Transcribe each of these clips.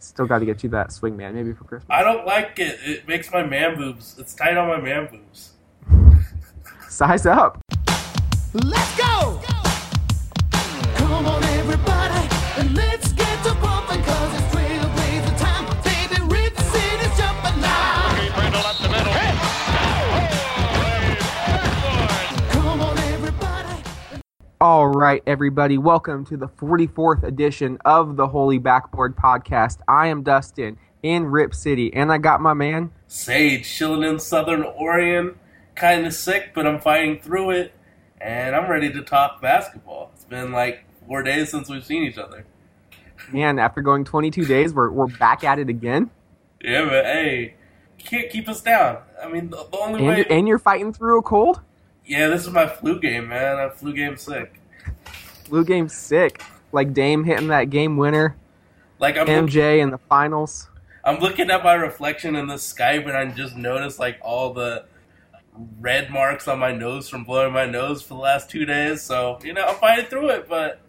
Still got to get you that swing man, maybe for Christmas. I don't like it. It makes my man boobs. It's tight on my man boobs. Size up. Let's go! All right, everybody, welcome to the 44th edition of the Holy Backboard Podcast. I am Dustin in Rip City, and I got my man. Sage, chilling in Southern Oregon, kind of sick, but I'm fighting through it, and I'm ready to talk basketball. It's been like four days since we've seen each other. Man, after going 22 days, we're, we're back at it again. Yeah, but hey, you can't keep us down. I mean, the, the only And, way. and you're fighting through a cold? Yeah, this is my flu game, man. I'm flu game sick. Flu game sick. Like Dame hitting that game winner, Like I'm, MJ in the finals. I'm looking at my reflection in the Skype, and I just noticed like all the red marks on my nose from blowing my nose for the last two days. So you know, I'm fighting through it, but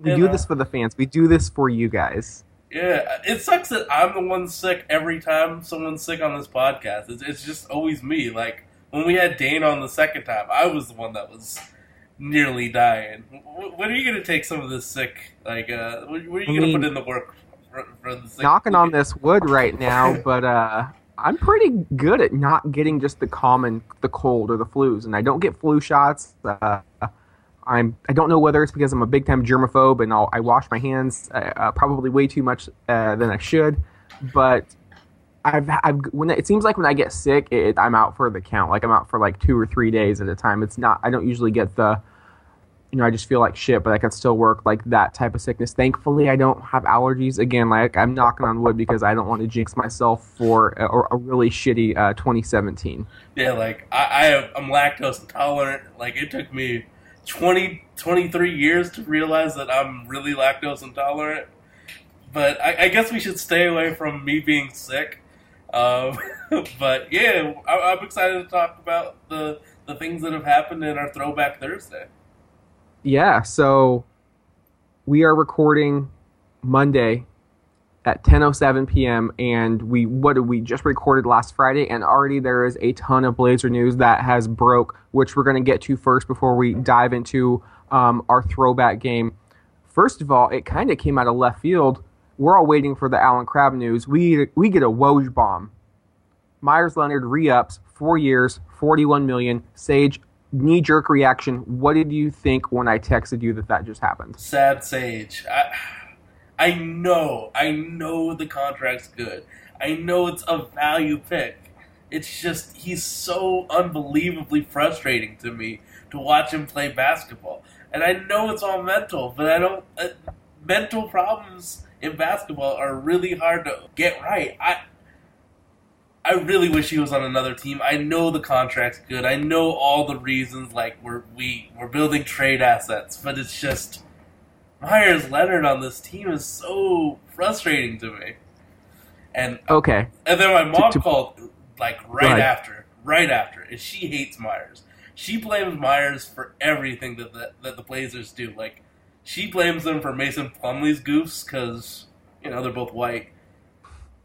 We do know. this for the fans. We do this for you guys. Yeah, it sucks that I'm the one sick every time someone's sick on this podcast. It's, it's just always me. Like when we had Dane on the second time, I was the one that was nearly dying. Wh- When are you gonna take some of this sick? Like, uh, when are you gonna put in the work for, for the sick? Knocking on this wood right now, but uh, I'm pretty good at not getting just the common, the cold or the flus, and I don't get flu shots. Uh, I'm I don't know whether it's because I'm a big time germaphobe and I'll, I wash my hands uh, uh, probably way too much uh, than I should, but I've I've when it seems like when I get sick, it, I'm out for the count. Like I'm out for like two or three days at a time. It's not I don't usually get the you know I just feel like shit, but I can still work like that type of sickness. Thankfully, I don't have allergies. Again, like I'm knocking on wood because I don't want to jinx myself for a, a really shitty uh, 2017. Yeah, like I, I have, I'm lactose intolerant. Like it took me 20, 23 years to realize that I'm really lactose intolerant. But I, I guess we should stay away from me being sick. Um, but yeah, I, I'm excited to talk about the the things that have happened in our Throwback Thursday. Yeah, so we are recording Monday at 10:07 p.m. and we what did we just recorded last Friday and already there is a ton of Blazer news that has broke, which we're going to get to first before we dive into um, our throwback game. First of all, it kind of came out of left field. We're all waiting for the Allen Crabbe news. We we get a Woj bomb. Meyers Leonard re-ups four years, 41 million. Sage knee jerk reaction. What did you think when I texted you that that just happened? Sad Sage. I, I know, I know the contract's good. I know it's a value pick. It's just he's so unbelievably frustrating to me to watch him play basketball. And I know it's all mental, but I don't. Uh, mental problems in basketball are really hard to get right. I. I really wish he was on another team. I know the contract's good. I know all the reasons, like we're we we're building trade assets, but it's just Meyers Leonard on this team is so frustrating to me. And Okay, and then my mom To- to- called like right Right. after, right after, and she hates Meyers. She blames Meyers for everything that the, that the Blazers do. Like she blames them for Mason Plumlee's goofs because you know they're both white.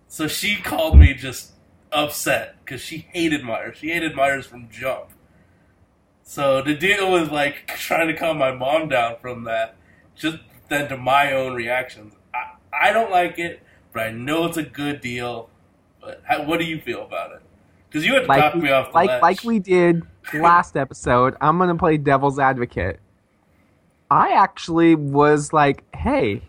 So she called me just upset because she hated Meyers. She hated Meyers from jump. So to deal with like trying to calm my mom down from that, just then to my own reactions, I, I don't like it, but I know it's a good deal. But how, what do you feel about it? Because you had to like talk we, me off the like ledge. like we did last episode. I'm gonna play devil's advocate. I actually was like, hey,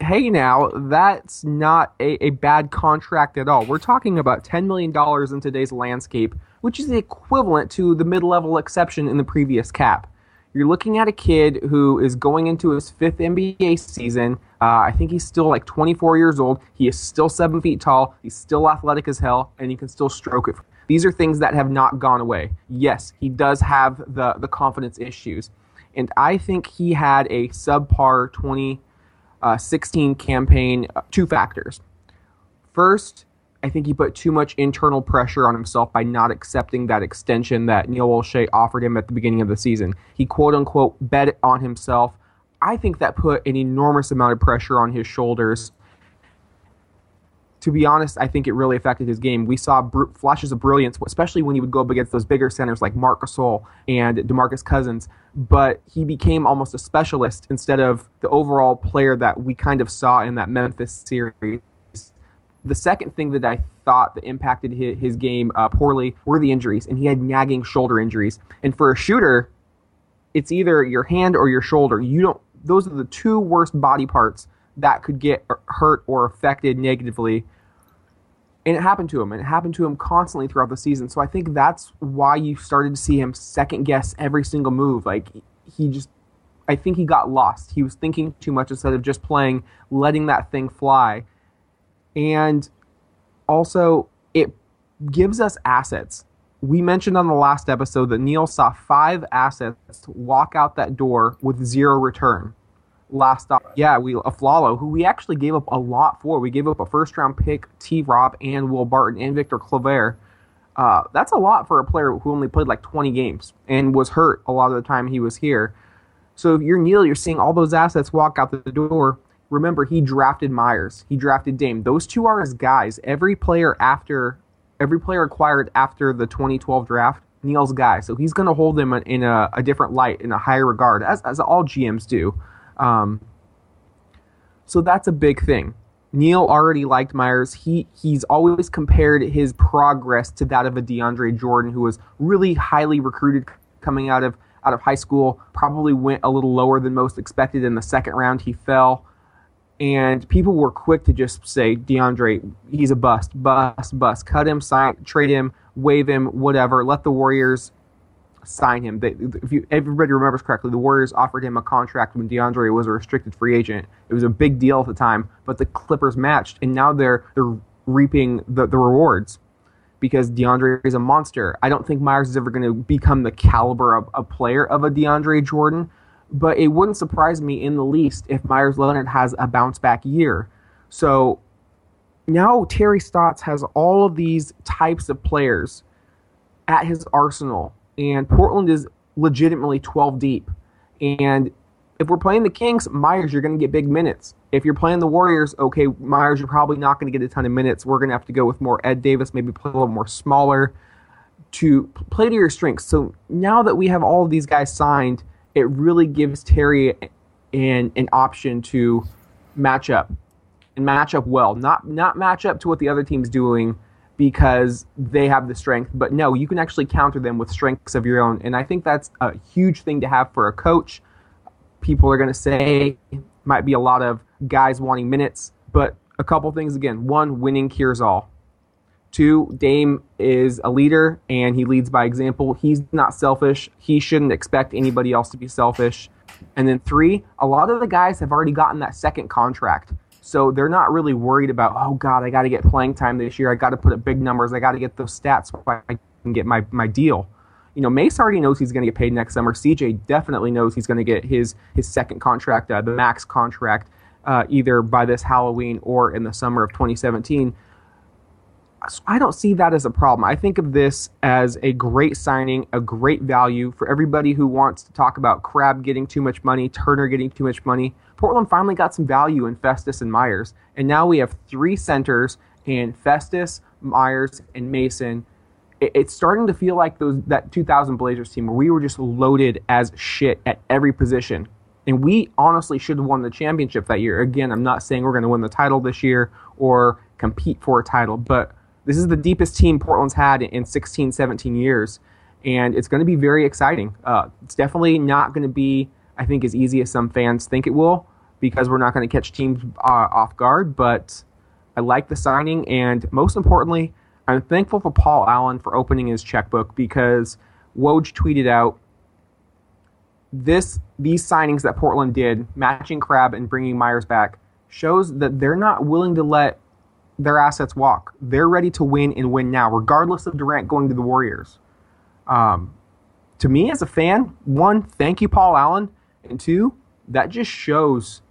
hey, now that's not a, a bad contract at all. We're talking about ten million dollars in today's landscape, which is the equivalent to the mid-level exception in the previous cap. You're looking at a kid who is going into his fifth NBA season. Uh, I think he's still like 24 years old. He is still seven feet tall. He's still athletic as hell, and he can still stroke it. These are things that have not gone away. Yes, he does have the the confidence issues, and I think he had a subpar 2016 campaign. uh, Two factors. First, I think he put too much internal pressure on himself by not accepting that extension that Neil Olshey offered him at the beginning of the season. He quote unquote bet on himself. I think that put an enormous amount of pressure on his shoulders. To be honest, I think it really affected his game. We saw br- flashes of brilliance, especially when he would go up against those bigger centers like Marc Gasol and DeMarcus Cousins. But he became almost a specialist instead of the overall player that we kind of saw in that Memphis series. The second thing that I thought that impacted his, his game uh, poorly were the injuries, and he had nagging shoulder injuries. And for a shooter, it's either your hand or your shoulder. You don't; those are the two worst body parts that could get hurt or affected negatively. And it happened to him, and it happened to him constantly throughout the season. So I think that's why you started to see him second guess every single move. Like he just, I think he got lost. He was thinking too much instead of just playing, letting that thing fly. And also, it gives us assets. We mentioned on the last episode that Neil saw five assets walk out that door with zero return last off. Yeah, we Afflalo, who we actually gave up a lot for. We gave up a first round pick, T. Rob, and Will Barton, and Victor Claver. Uh, that's a lot for a player who only played like 20 games and was hurt a lot of the time he was here. So if you're Neil, you're seeing all those assets walk out the door. Remember, he drafted Meyers. He drafted Dame. Those two are his guys. Every player after, every player acquired after the 2012 draft, Neil's guy. So he's going to hold them in a, a different light, in a higher regard, as, as all GMs do. Um, so that's a big thing. Neil already liked Meyers. He he's always compared his progress to that of a DeAndre Jordan, who was really highly recruited coming out of out of high school. Probably went a little lower than most expected in the second round. He fell, and people were quick to just say DeAndre, he's a bust, bust, bust. Cut him, sign, trade him, waive him, whatever. Let the Warriors sign him. They, if you, everybody remembers correctly, the Warriors offered him a contract when DeAndre was a restricted free agent. It was a big deal at the time, but the Clippers matched, and now they're they're reaping the, the rewards because DeAndre is a monster. I don't think Meyers is ever going to become the caliber of a player of a DeAndre Jordan, but it wouldn't surprise me in the least if Meyers Leonard has a bounce back year. So now Terry Stotts has all of these types of players at his arsenal and Portland is legitimately 12 deep. And if we're playing the Kings, Meyers, you're going to get big minutes. If you're playing the Warriors, okay, Meyers, you're probably not going to get a ton of minutes. We're going to have to go with more Ed Davis, maybe play a little more smaller to play to your strengths. So now that we have all of these guys signed, it really gives Terry an an option to match up and match up well. Not not match up to what the other team's doing, because they have the strength. But no, you can actually counter them with strengths of your own. And I think that's a huge thing to have for a coach. People are going to say might be a lot of guys wanting minutes, but a couple things again. One, winning cures all. Two, Dame is a leader and he leads by example. He's not selfish. He shouldn't expect anybody else to be selfish. And then three, a lot of the guys have already gotten that second contract. So they're not really worried about, oh God, I got to get playing time this year. I got to put up big numbers. I got to get those stats so I can get my, my deal. You know, Mace already knows he's going to get paid next summer. CJ definitely knows he's going to get his his second contract, uh, the max contract, uh, either by this Halloween or in the summer of 2017. I don't see that as a problem. I think of this as a great signing, a great value for everybody who wants to talk about Crabbe getting too much money, Turner getting too much money. Portland finally got some value in Festus and Meyers, and now we have three centers in Festus, Meyers, and Mason. It's starting to feel like those that 2000 Blazers team where we were just loaded as shit at every position. And we honestly should have won the championship that year. Again, I'm not saying we're going to win the title this year or compete for a title, but this is the deepest team Portland's had in 16, 17 years, and it's going to be very exciting. Uh, it's definitely not going to be, I think, as easy as some fans think it will because we're not going to catch teams uh, off guard. But I like the signing, and most importantly, I'm thankful for Paul Allen for opening his checkbook because Woj tweeted out this these signings that Portland did, matching Crabbe and bringing Meyers back, shows that they're not willing to let their assets walk. They're ready to win and win now, regardless of Durant going to the Warriors. Um, to me, as a fan, one, thank you, Paul Allen, and two, that just shows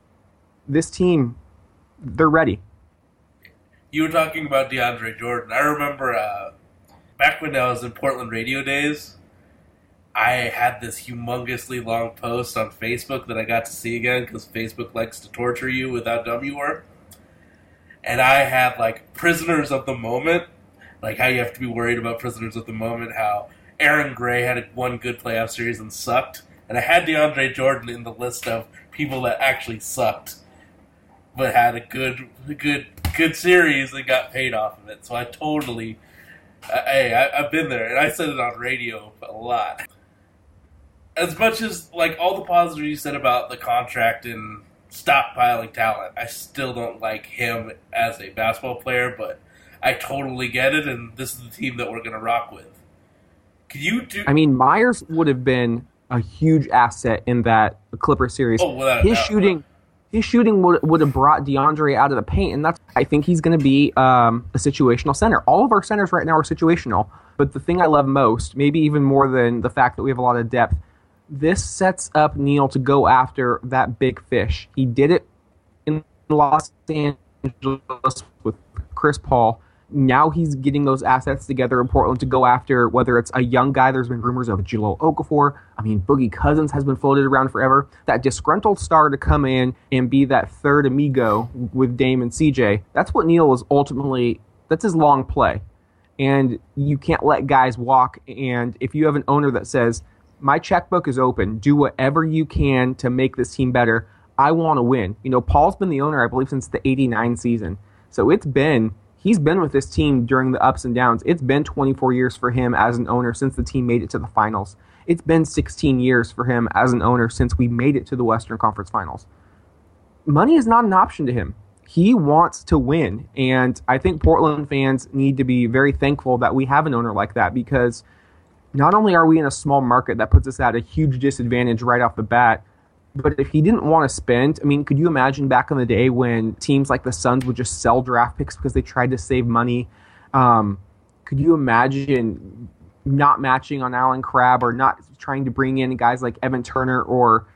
this team they're ready. You were talking about DeAndre Jordan. I remember uh, back when I was in Portland radio days. I had this humongously long post on Facebook that I got to see again because Facebook likes to torture you with how dumb you were and I had like prisoners of the moment, like how you have to be worried about prisoners of the moment, how Aaron Gray had one good playoff series and sucked, and I had DeAndre Jordan in the list of people that actually sucked, but had a good, good, good series and got paid off of it. So I totally, uh, hey, I, I've been there, and I said it on radio a lot. As much as like all the positives you said about the contract and stockpiling talent, I still don't like him as a basketball player, but I totally get it, and this is the team that we're gonna rock with. Can you do? I mean, Meyers would have been a huge asset in that Clipper series. Oh, without his shooting, his shooting would would have brought DeAndre out of the paint, and that's. I think he's going to be um, a situational center. All of our centers right now are situational, but the thing I love most, maybe even more than the fact that we have a lot of depth, this sets up Neil to go after that big fish. He did it in Los Angeles with Chris Paul. Now he's getting those assets together in Portland to go after whether it's a young guy. There's been rumors of Jahlil Okafor. I mean, Boogie Cousins has been floated around forever. That disgruntled star to come in and be that third amigo with Dame and CJ. That's what Neil is ultimately. That's his long play, and you can't let guys walk. And if you have an owner that says, "My checkbook is open. Do whatever you can to make this team better. I want to win." You know, Paul's been the owner, I believe, since the '89 season. So it's been he's been with this team during the ups and downs. It's been 24 years for him as an owner since the team made it to the finals. It's been 16 years for him as an owner since we made it to the Western Conference Finals. Money is not an option to him. He wants to win, and I think Portland fans need to be very thankful that we have an owner like that because not only are we in a small market that puts us at a huge disadvantage right off the bat, but if he didn't want to spend, I mean, could you imagine back in the day when teams like the Suns would just sell draft picks because they tried to save money? Um, could you imagine not matching on Allen Crabbe or not trying to bring in guys like Evan Turner or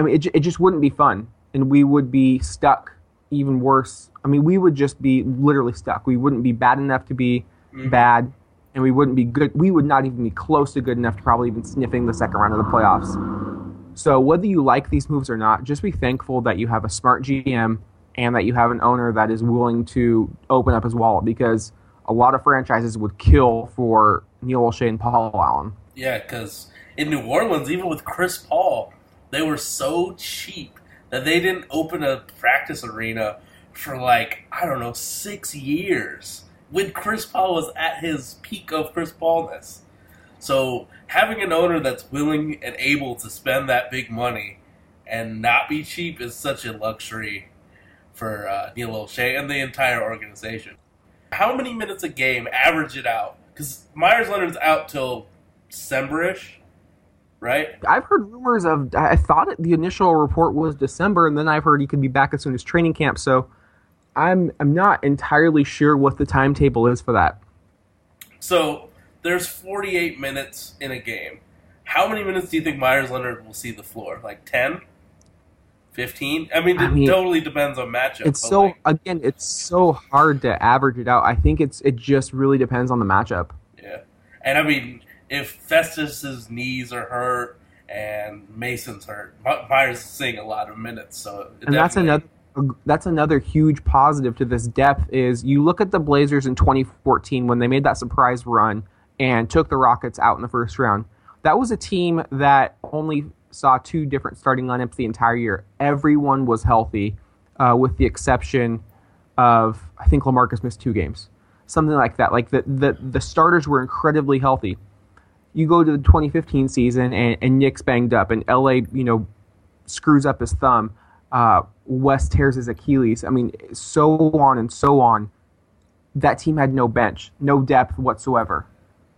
I mean, it, it just wouldn't be fun, and we would be stuck even worse. I mean, we would just be literally stuck. We wouldn't be bad enough to be bad, and we wouldn't be good. We would not even be close to good enough to probably even sniffing the second round of the playoffs. So whether you like these moves or not, just be thankful that you have a smart GM and that you have an owner that is willing to open up his wallet because a lot of franchises would kill for Neil Olshey and Paul Allen. Yeah, because in New Orleans, even with Chris Paul, they were so cheap that they didn't open a practice arena for like, I don't know, six years when Chris Paul was at his peak of Chris Paulness. So having an owner that's willing and able to spend that big money and not be cheap is such a luxury for uh, Neil Olshey and the entire organization. How many minutes a game? Average it out, because Meyers Leonard's out till December-ish, right? I've heard rumors of. I thought it, the initial report was December, and then I've heard he could be back as soon as training camp. So I'm I'm not entirely sure what the timetable is for that. So there's 48 minutes in a game. How many minutes do you think Meyers Leonard will see the floor? Like 10? 15? I mean, it I mean, totally depends on matchup. It's so like, again, it's so hard to average it out. I think it's it just really depends on the matchup. yeah. And I mean, if Festus's knees are hurt and Mason's hurt, My- Meyers is seeing a lot of minutes. So and that's another that's another huge positive to this depth is you look at the Blazers in 2014 when they made that surprise run and took the Rockets out in the first round. That was a team that only saw two different starting lineups the entire year. Everyone was healthy, uh, with the exception of I think Lamarcus missed two games, something like that. Like the the the starters were incredibly healthy. You go to the 2015 season and, and Nick's banged up and LA, you know, screws up his thumb. Uh, West tears his Achilles. I mean, so on and so on. That team had no bench, no depth whatsoever.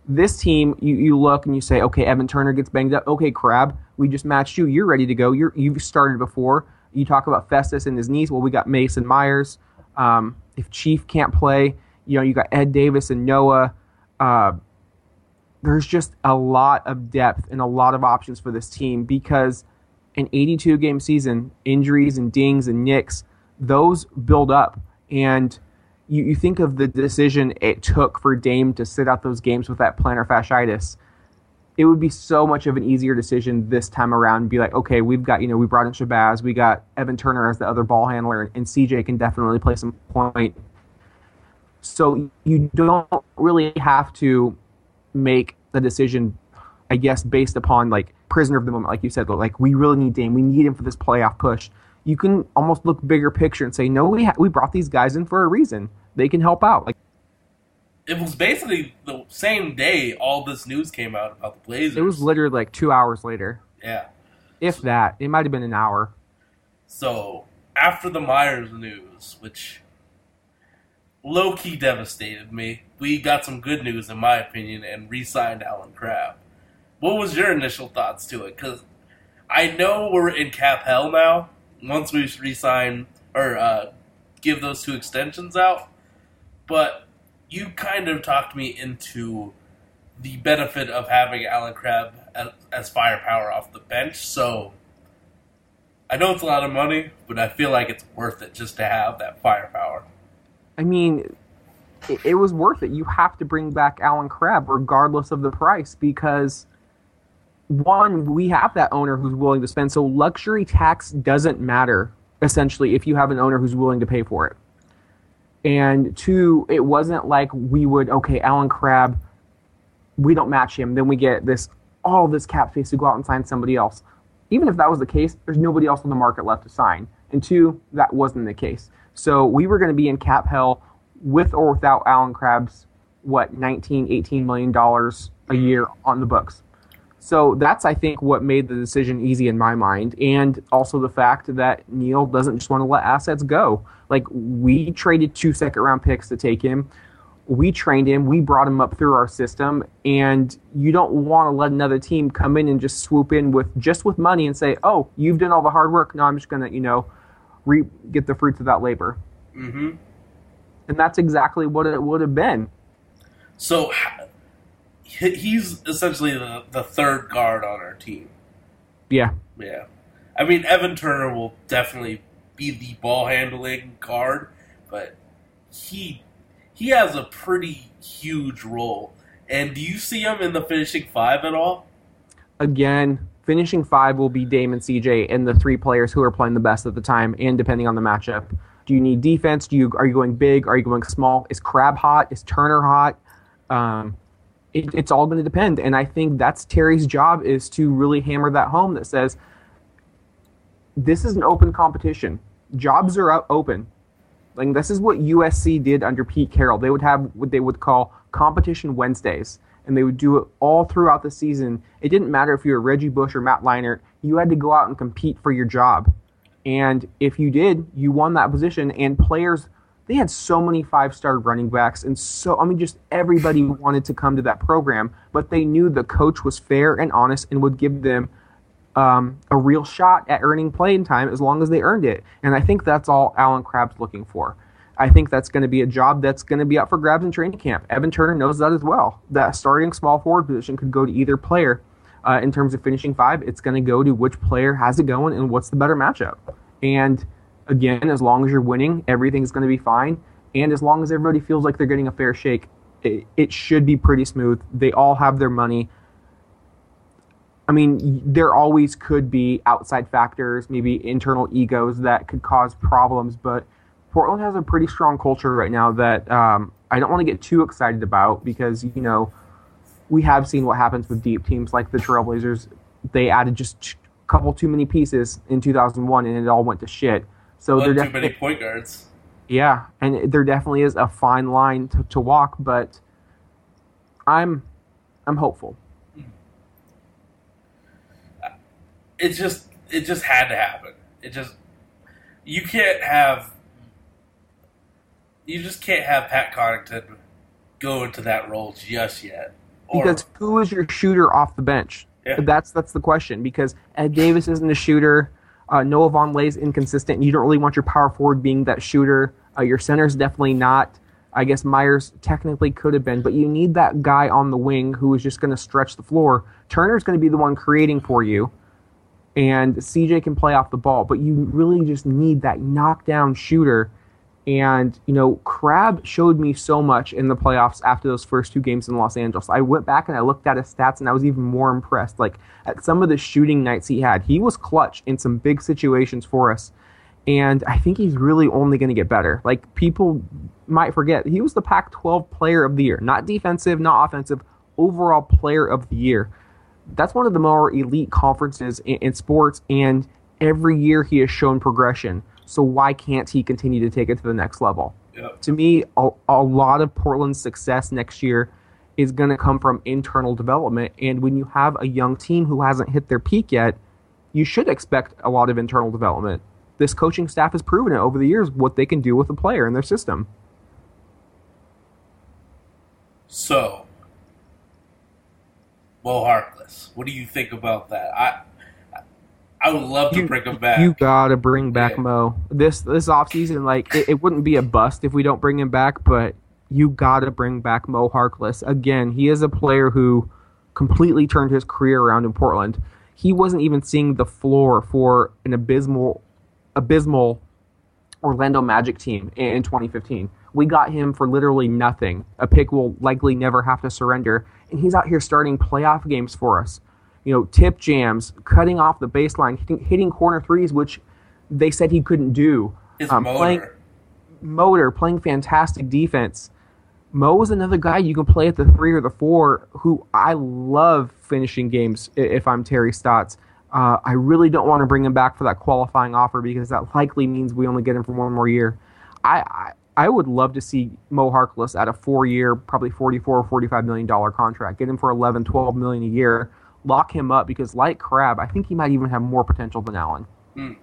This team, you, you look and you say, okay, Evan Turner gets banged up. Okay, Crabbe, we just matched you. You're ready to go. You're, you've started before. You talk about Festus and his knees. Well, we got Mason Meyers. Um, if Chief can't play, you know, you got Ed Davis and Noah. Uh, there's just a lot of depth and a lot of options for this team because an 82 game season, injuries and dings and nicks, those build up. And you, you think of the decision it took for Dame to sit out those games with that plantar fasciitis. it would be so much of an easier decision this time around. Be like, okay, we've got you know we brought in Shabazz, we got Evan Turner as the other ball handler, and CJ can definitely play some point. So you don't really have to make the decision, I guess, based upon like prisoner of the moment, like you said. Like we really need Dame, we need him for this playoff push. You can almost look bigger picture and say, no, we ha- we brought these guys in for a reason. They can help out. Like It was basically the same day all this news came out about the Blazers. it was literally like two hours later, yeah. if that. It might have been an hour. So after the Meyers news, which low key devastated me, we got some good news in my opinion and re-signed Allen Crabbe. What was your initial thoughts to it? Because I know we're in cap hell now. Once we re-sign or uh, give those two extensions out, but you kind of talked me into the benefit of having Allen Crabbe as, as firepower off the bench. So I know it's a lot of money, but I feel like it's worth it just to have that firepower. I mean, it, it was worth it. You have to bring back Allen Crabbe regardless of the price because one, we have that owner who's willing to spend. So luxury tax doesn't matter essentially if you have an owner who's willing to pay for it. And two, it wasn't like we would okay, Allen Crabbe, we don't match him, then we get this all this cap space to go out and sign somebody else. Even if that was the case, there's nobody else on the market left to sign. And two, that wasn't the case. So we were going to be in cap hell with or without Allen Crabbe's what 19, 18 million dollars a year on the books. So that's I think what made the decision easy in my mind, and also the fact that Neil doesn't just want to let assets go. Like we traded two second round picks to take him. We trained him, we brought him up through our system, and you don't want to let another team come in and just swoop in with just with money and say, "Oh, you've done all the hard work. Now I'm just gonna, you know, re- get the fruits of that labor." Mm-hmm. And that's exactly what it would have been. So he's essentially the, the third guard on our team. Yeah, Yeah. I mean, Evan Turner will definitely be the ball handling guard, but he he has a pretty huge role. And do you see him in the finishing five at all? again, finishing five will be Dame and CJ and the three players who are playing the best at the time, and depending on the matchup. Do you need defense? Do you are you going big? Are you going small? Is Crabbe hot? Is Turner hot? Um, it, it's all going to depend, and I think that's Terry's job is to really hammer that home. That says this is an open competition. Jobs are open. Like this is what USC did under Pete Carroll. They would have what they would call competition Wednesdays, and they would do it all throughout the season. It didn't matter if you were Reggie Bush or Matt Leinart. You had to go out and compete for your job, and if you did, you won that position. And players, they had so many five-star running backs, and so I mean, just everybody wanted to come to that program. But they knew the coach was fair and honest and would give them um, a real shot at earning playing time as long as they earned it. And I think that's all Allen Crabbe's looking for. I think that's going to be a job that's going to be up for grabs in training camp. Evan Turner knows that as well. That starting small forward position could go to either player. Uh, in terms of finishing five, it's going to go to which player has it going and what's the better matchup. And again, as long as you're winning, everything's going to be fine. And as long as everybody feels like they're getting a fair shake, it, it should be pretty smooth. They all have their money. I mean, there always could be outside factors, maybe internal egos that could cause problems, but Portland has a pretty strong culture right now that um, I don't want to get too excited about because, you know, we have seen what happens with deep teams like the Trailblazers. They added just a couple too many pieces in 2001 and it all went to shit. So One they're too many point guards. yeah, and there definitely is a fine line to, to walk, but I'm I'm hopeful. It just it just had to happen. It just you can't have you just can't have Pat Connaughton go into that role just yet. Or Because who is your shooter off the bench? Yeah. That's that's the question. Because Ed Davis isn't a shooter. Uh, Noah Vonleh's inconsistent. You don't really want your power forward being that shooter. Uh, your center's definitely not. I guess Meyers technically could have been, but you need that guy on the wing who is just going to stretch the floor. Turner's going to be the one creating for you, and CJ can play off the ball. But you really just need that knockdown shooter And, you know, Crabbe showed me so much in the playoffs after those first two games in Los Angeles. I went back and I looked at his stats and I was even more impressed. Like, at some of the shooting nights he had, he was clutch in some big situations for us. And I think he's really only going to get better. Like, people might forget, he was the Pac 12 player of the year. Not defensive, not offensive, overall player of the year. That's one of the more elite conferences in, in sports. And every year he has shown progression. So why can't he continue to take it to the next level? Yep. To me, a, a lot of Portland's success next year is going to come from internal development. And when you have a young team who hasn't hit their peak yet, you should expect a lot of internal development. This coaching staff has proven it over the years what they can do with a player in their system. So, Mo Harkless, what do you think about that? I I would love to You- bring him back. You gotta bring back Yeah. Mo. This this offseason, like it, it wouldn't be a bust if we don't bring him back, but you gotta bring back Mo Harkless. Again, he is a player who completely turned his career around in Portland. He wasn't even seeing the floor for an abysmal abysmal Orlando Magic team in, in 2015. We got him for literally nothing. A pick we'll likely never have to surrender, and he's out here starting playoff games for us. You know, tip jams, cutting off the baseline, hitting, hitting corner threes, which they said he couldn't do. His Um, motor. playing motor, playing fantastic defense. Mo is another guy you can play at the three or the four who I love finishing games if I'm Terry Stotts. Uh, I really don't want to bring him back for that qualifying offer because that likely means we only get him for one more year. I, I, I would love to see Mo Harkless at a four year, probably 44 or 45 million dollar contract. Get him for 11, 12 million a year. Lock him up because, like Crabbe, I think he might even have more potential than Allen. Hmm.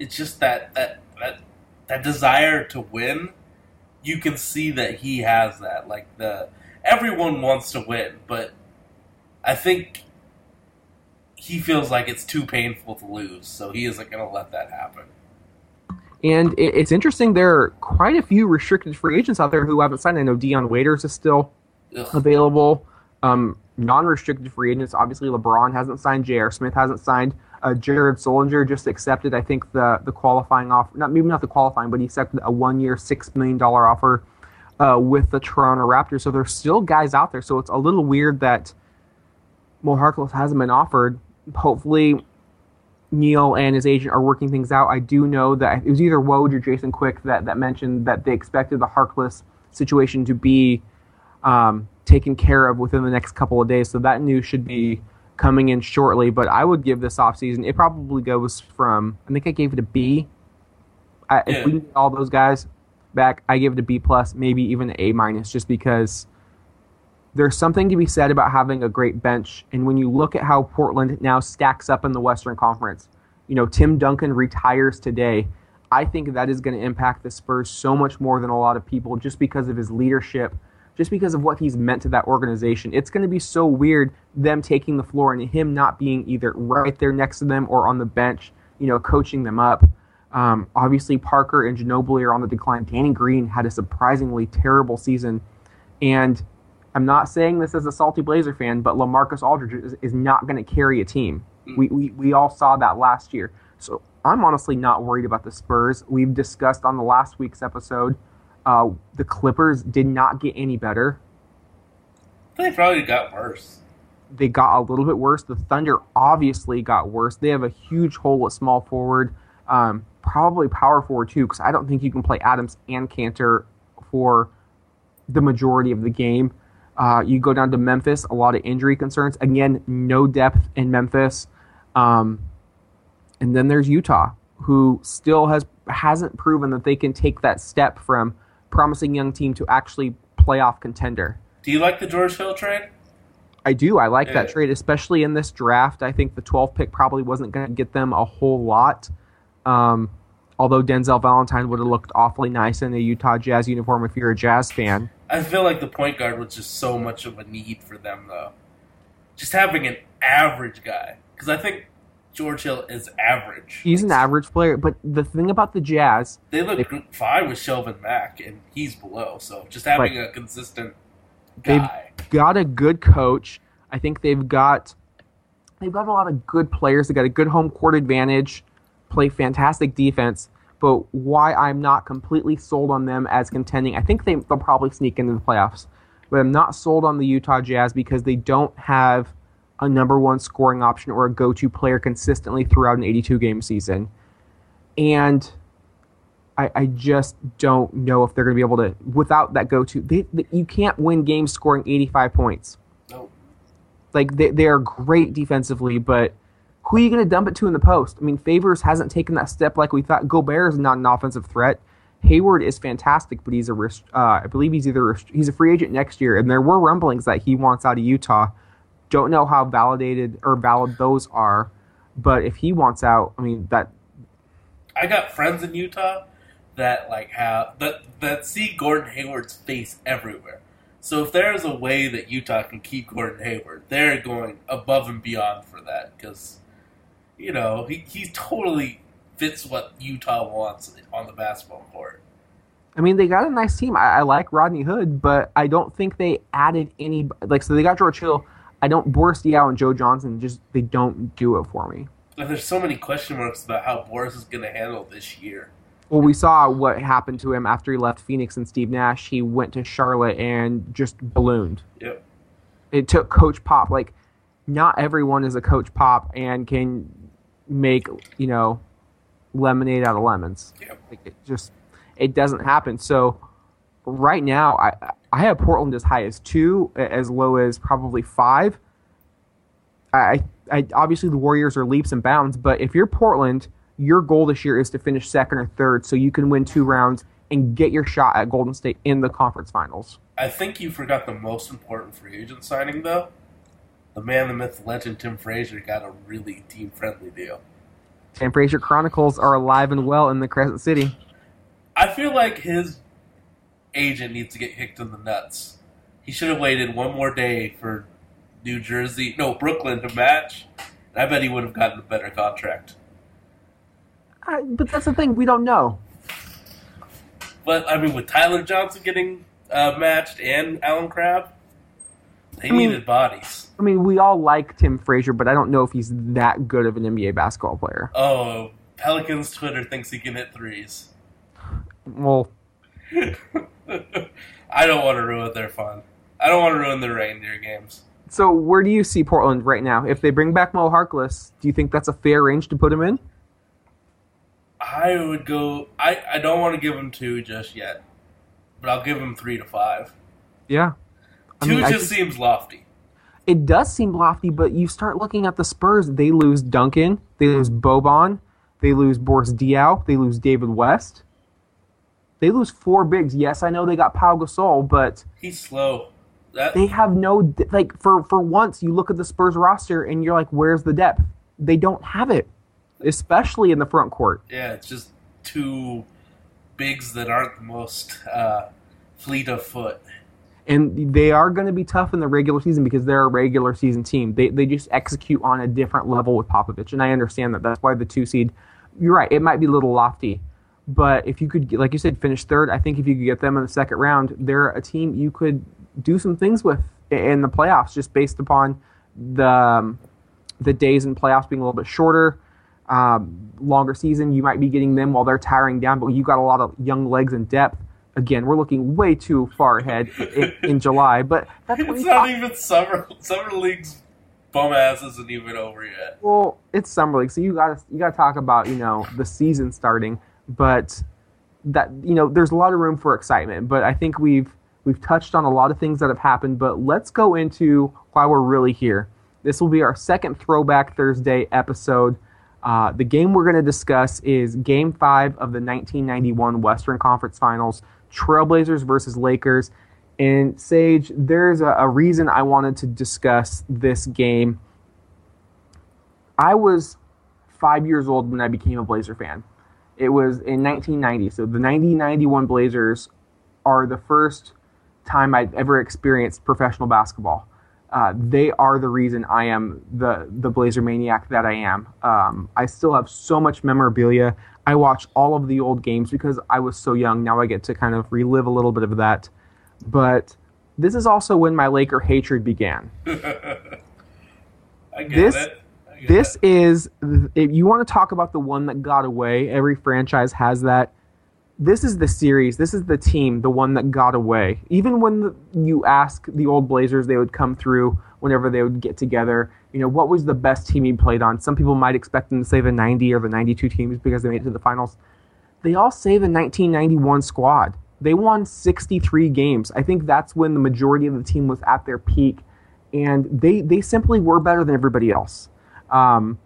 it's just that that that that desire to win. You can see that he has that. Like the everyone wants to win, but I think he feels like it's too painful to lose, so he isn't going to let that happen. And it's interesting, there are quite a few restricted free agents out there who haven't signed. I know Dion Waiters is still Ugh. available. Um, non-restricted free agents, obviously LeBron hasn't signed. J.R. Smith hasn't signed. Uh, Jared Sullinger just accepted, I think the the qualifying offer, not maybe not the qualifying, but he accepted a one-year, six million dollar offer uh, with the Toronto Raptors. So there's still guys out there. So it's a little weird that Mo Harkless hasn't been offered. Hopefully, Neil and his agent are working things out. I do know that it was either Woj or Jason Quick that, that mentioned that they expected the Harkless situation to be um, taken care of within the next couple of days. So that news should be coming in shortly. But I would give this offseason, it probably goes from, I think I gave it a B. I, Yeah. If we get all those guys back, I give it a B plus, maybe even A minus, just because there's something to be said about having a great bench. And when you look at how Portland now stacks up in the Western Conference, you know, Tim Duncan retires today. I think that is going to impact the Spurs so much more than a lot of people just because of his leadership, just because of what he's meant to that organization. It's going to be so weird them taking the floor and him not being either right there next to them or on the bench, you know, coaching them up. Um, obviously, Parker and Ginobili are on the decline. Danny Green had a surprisingly terrible season. And I'm not saying this as a salty Blazer fan, but Lamarcus Aldridge is, is not going to carry a team. We, we, we all saw that last year. So I'm honestly not worried about the Spurs. We've discussed on the last week's episode, uh, the Clippers did not get any better. They probably got worse. They got a little bit worse. The Thunder obviously got worse. They have a huge hole at small forward, um, probably power forward too, because I don't think you can play Adams and Kanter for the majority of the game. Uh, you go down to Memphis, a lot of injury concerns. Again, no depth in Memphis. Um, and then there's Utah, who still has hasn't proven that they can take that step from promising young team to actually playoff contender. Do you like the George Hill trade? I do. I like that trade, especially in this draft. I think the 12th pick probably wasn't going to get them a whole lot. Um, although Denzel Valentine would have looked awfully nice in a Utah Jazz uniform if you're a Jazz fan. I feel like the point guard was just so much of a need for them, though. Just having an average guy, because I think George Hill is average. He's an average player, but the thing about the Jazz, They look good- fine with Shelvin Mack, and he's below. So just having a consistent They've- got a good coach. I think they've got they've got a lot of good players. They got a good home court advantage, play fantastic defense. but why I'm not completely sold on them as contending. I think they, they'll probably sneak into the playoffs, but I'm not sold on the Utah Jazz because they don't have a number one scoring option or a go to player consistently throughout an 82 game season. And I, I just don't know if they're going to be able to, without that go to, they, they, you can't win games scoring 85 points. No. Like, they, they are great defensively, but who are you going to dump it to in the post? I mean, Favors hasn't taken that step like we thought. Gobert is not an offensive threat. Hayward is fantastic, but he's a uh, I believe he's either he's a free agent next year, and there were rumblings that he wants out of Utah. Don't know how validated or valid those are, but if he wants out, I mean that I got friends in Utah that like have that that see Gordon Hayward's face everywhere. So if there's a way that Utah can keep Gordon Hayward, they're going above and beyond for that because you know he he totally fits what Utah wants on the basketball court. I mean, they got a nice team. I, I like Rodney Hood, but I don't think they added any. Like, so they got George Hill. I don't. Boris Diaw and Joe Johnson just they don't do it for me. And there's so many question marks about how Boris is going to handle this year. Well, we saw what happened to him after he left Phoenix and Steve Nash. He went to Charlotte and just ballooned. Yep. It took Coach Pop. Like, not everyone is a Coach Pop and can make you know lemonade out of lemons. Yep. Like it just it doesn't happen. So right now, I I have Portland as high as two, as low as probably five. I, I obviously the Warriors are leaps and bounds, but if you're Portland, your goal this year is to finish second or third, so you can win two rounds and get your shot at Golden State in the conference finals. I think you forgot the most important free agent signing though. The man, the myth, the legend, Tim Frazier got a really team friendly deal. Sam Frazier Chronicles are alive and well in the Crescent City. I feel like his agent needs to get kicked in the nuts. He should have waited one more day for New Jersey, no Brooklyn to match. I bet he would have gotten a better contract. Uh, but that's the thing, we don't know. But I mean, with Tyler Johnson getting uh, matched and Allen Crabbe, they I mean- needed bodies. I mean, we all like Tim Frazier, but I don't know if he's that good of an NBA basketball player. Oh, Pelicans Twitter thinks he can hit threes. Well, I don't want to ruin their fun. I don't want to ruin their reindeer games. so where do you see Portland right now? If they bring back Mo Harkless, do you think that's a fair range to put him in? I would go. I, I don't want to give him two just yet, but I'll give him three to five. Yeah. I Two mean, just think- seems lofty. It does seem lofty, but you start looking at the Spurs. They lose Duncan. They lose Boban. They lose Boris Diaw. They lose David West. They lose four bigs. Yes, I know they got Pau Gasol, but He's slow. That they have no like for for once you look at the Spurs roster and you're like, where's the depth? They don't have it, especially in the front court. yeah, it's just two bigs that aren't the most uh, fleet of foot. and they are going to be tough in the regular season because they're a regular season team. They they just execute on a different level with Popovich, and I understand that. That's why the two seed. You're right; it might be a little lofty, but if you could, get- like you said, finish third, I think if you could get them in the second round, they're a team you could do some things with in the playoffs, just based upon the um, the days in playoffs being a little bit shorter. Um, longer season, you might be getting them while they're tiring down, but you've got a lot of young legs and depth. Again, we're looking way too far ahead in, in July, but that's It's not thought. even summer. Summer league's bum ass isn't even over yet. Well, it's summer league, so you got to you got to talk about you know the season starting, but that you know there's a lot of room for excitement. But I think we've we've touched on a lot of things that have happened. But let's go into why we're really here. This will be our second Throwback Thursday episode. Uh, the game we're going to discuss is Game Five of the 1991 Western Conference Finals, Trailblazers versus Lakers. And Sage, there's a, a reason I wanted to discuss this game. I was five years old when I became a Blazer fan. It was in 1990. So the 1991 Blazers are the first time I've ever experienced professional basketball. Uh, they are the reason I am the the Blazer maniac that I am. Um, I still have so much memorabilia. I watch all of the old games because I was so young. Now I get to kind of relive a little bit of that. But this is also when my Laker hatred began. I get This- it. This is if you want to talk about the one that got away every franchise has that this is the series this is the team the one that got away. Even when the, you ask the old blazers they would come through whenever they would get together. You know what was the best team you played on? Some people might expect them to say the 90 or the 92 teams because they made it to the finals. They all say the 1991 squad. They won 63 games. I think that's when the majority of the team was at their peak and they they simply were better than everybody else um,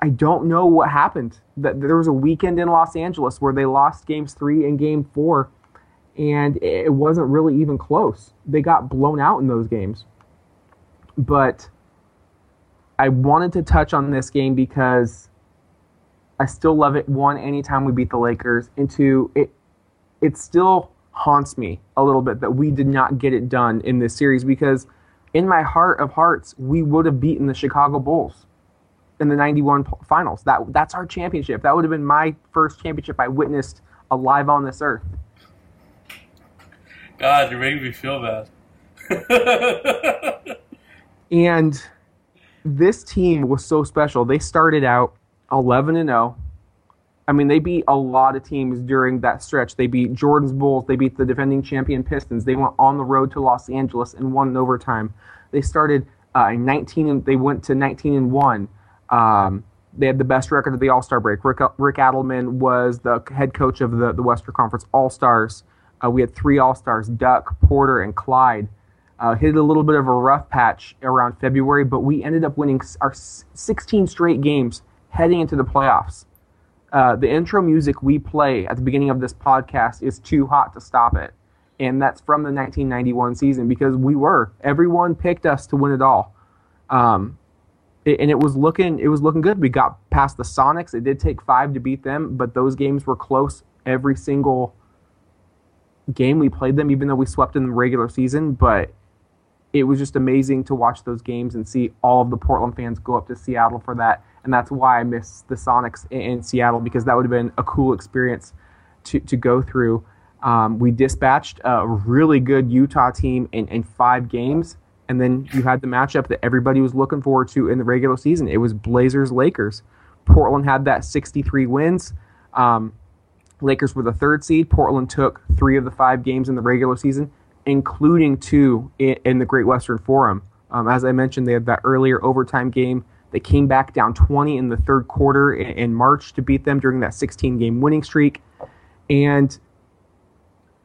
I don't know what happened. That there was a weekend in Los Angeles where they lost games three and game four, and it wasn't really even close. They got blown out in those games. But I wanted to touch on this game because I still love it. One, anytime we beat the Lakers, and two, it it still haunts me a little bit that we did not get it done in this series because in my heart of hearts, we would have beaten the Chicago Bulls in the 91 finals. That that's our championship. That would have been my first championship I witnessed alive on this earth. God, you're making me feel bad. And this team was so special. They started out 11 and 0. I mean, they beat a lot of teams during that stretch. They beat Jordan's Bulls. They beat the defending champion Pistons. They went on the road to Los Angeles and won in overtime. They started uh, in 19 and they went to 19 and one. Um, they had the best record of the All Star break. Rick, Rick Adelman was the head coach of the, the Western Conference All Stars. Uh, we had three All Stars: Duck, Porter, and Clyde. Uh, hit a little bit of a rough patch around February, but we ended up winning our 16 straight games heading into the playoffs. Uh, the intro music we play at the beginning of this podcast is "Too Hot to Stop It," and that's from the 1991 season because we were everyone picked us to win it all. Um, it- and it was looking it was looking good. We got past the Sonics. It did take five to beat them, but those games were close every single game we played them, even though we swept in the regular season. But it was just amazing to watch those games and see all of the Portland fans go up to Seattle for that. And that's why I miss the Sonics in, in Seattle because that would have been a cool experience to, to go through. Um, we dispatched a really good Utah team in, in five games. And then you had the matchup that everybody was looking forward to in the regular season. It was Blazers Lakers. Portland had that 63 wins. Um, Lakers were the third seed. Portland took three of the five games in the regular season, including two in, in the Great Western Forum. Um, as I mentioned, they had that earlier overtime game. They came back down 20 in the third quarter in, in March to beat them during that 16 game winning streak. And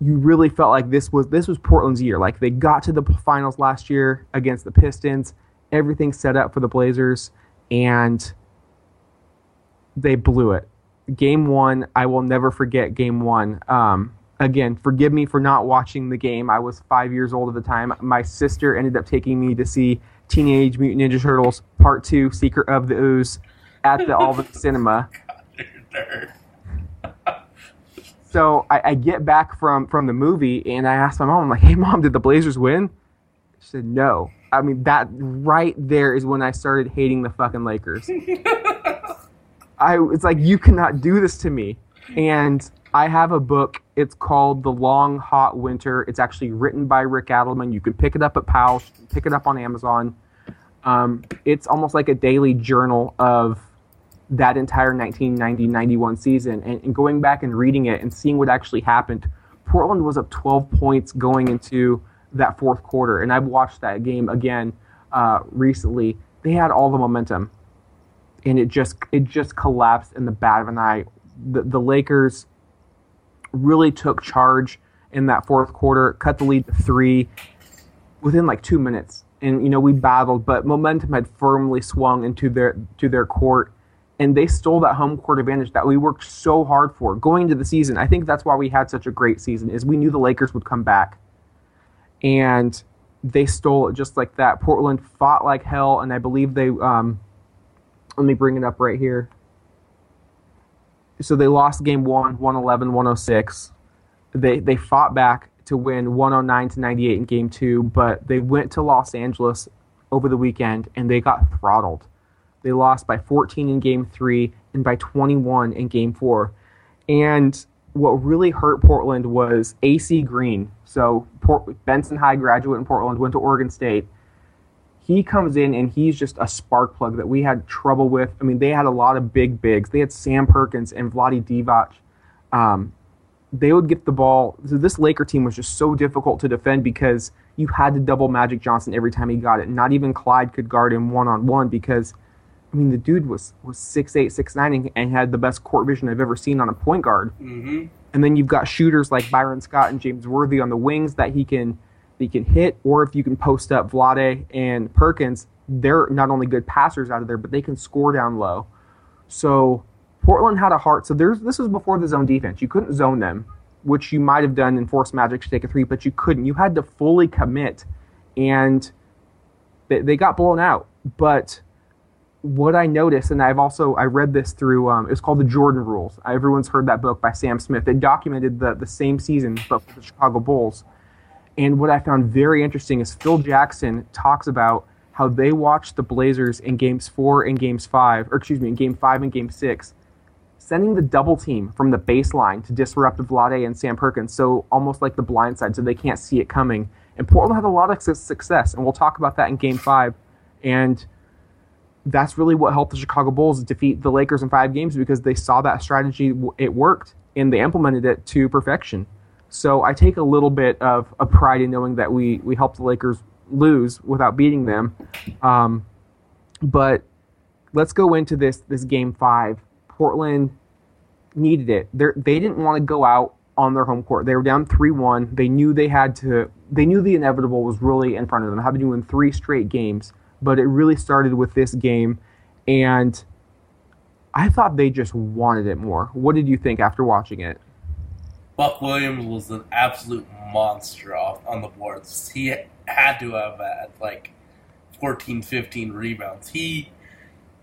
you really felt like this was this was Portland's year. Like they got to the finals last year against the Pistons. Everything set up for the Blazers, and they blew it. Game one, I will never forget. Game one. Um, again, forgive me for not watching the game. I was five years old at the time. My sister ended up taking me to see Teenage Mutant Ninja Turtles Part Two: Secret of the Ooze at the Albany Cinema. You're a nerd. So I, I get back from from the movie and I asked my mom, I'm like, "Hey, mom, did the Blazers win?" She said, "No." I mean, that right there is when I started hating the fucking Lakers. I it's like you cannot do this to me. And I have a book. It's called The Long Hot Winter. It's actually written by Rick Adelman. You can pick it up at Powell's, pick it up on Amazon. Um, it's almost like a daily journal of that entire 1990-91 season and, and going back and reading it and seeing what actually happened portland was up 12 points going into that fourth quarter and i've watched that game again uh, recently they had all the momentum and it just it just collapsed in the bat of an eye the, the lakers really took charge in that fourth quarter cut the lead to three within like two minutes and you know we battled but momentum had firmly swung into their to their court and they stole that home court advantage that we worked so hard for going into the season. I think that's why we had such a great season is we knew the Lakers would come back. And they stole it just like that. Portland fought like hell and I believe they um let me bring it up right here. So they lost game 1 111 106. They they fought back to win 109 to 98 in game 2, but they went to Los Angeles over the weekend and they got throttled. They lost by 14 in game three and by 21 in game four. And what really hurt Portland was AC Green. So Port- Benson High graduate in Portland, went to Oregon State. He comes in and he's just a spark plug that we had trouble with. I mean, they had a lot of big bigs. They had Sam Perkins and Vlade Divac. Um, they would get the ball. So this Laker team was just so difficult to defend because you had to double Magic Johnson every time he got it. Not even Clyde could guard him one on one because, I mean, the dude was was six eight, six nine, and, and had the best court vision I've ever seen on a point guard. hmm And then you've got shooters like Byron Scott and James Worthy on the wings that he can he can hit, or if you can post up Vlade and Perkins, they're not only good passers out of there, but they can score down low. So Portland had a heart. So there's this was before the zone defense. You couldn't zone them, which you might have done and forced Magic to take a three, but you couldn't. You had to fully commit, and they, they got blown out. But what I noticed, and I've also I read this through um, it was called the Jordan Rules. Everyone's heard that book by Sam Smith. It documented the the same season, but for the Chicago Bulls. And what I found very interesting is Phil Jackson talks about how they watched the Blazers in games four and games five, or excuse me, in game five and game six, sending the double team from the baseline to disrupt Vlade and Sam Perkins, so almost like the blind side, so they can't see it coming. And Portland had a lot of success, and we'll talk about that in game five. And that's really what helped the Chicago Bulls defeat the Lakers in five games because they saw that strategy, it worked, and they implemented it to perfection. So I take a little bit of, of pride in knowing that we, we helped the Lakers lose without beating them. Um, but let's go into this this game five. Portland needed it. They're, they didn't want to go out on their home court. They were down three one. They knew they had to. They knew the inevitable was really in front of them. Having to win three straight games, but it really started with this game, and I thought they just wanted it more. What did you think after watching it? Buck Williams was an absolute monster off on the boards. He had to have had like 14, 15 rebounds. He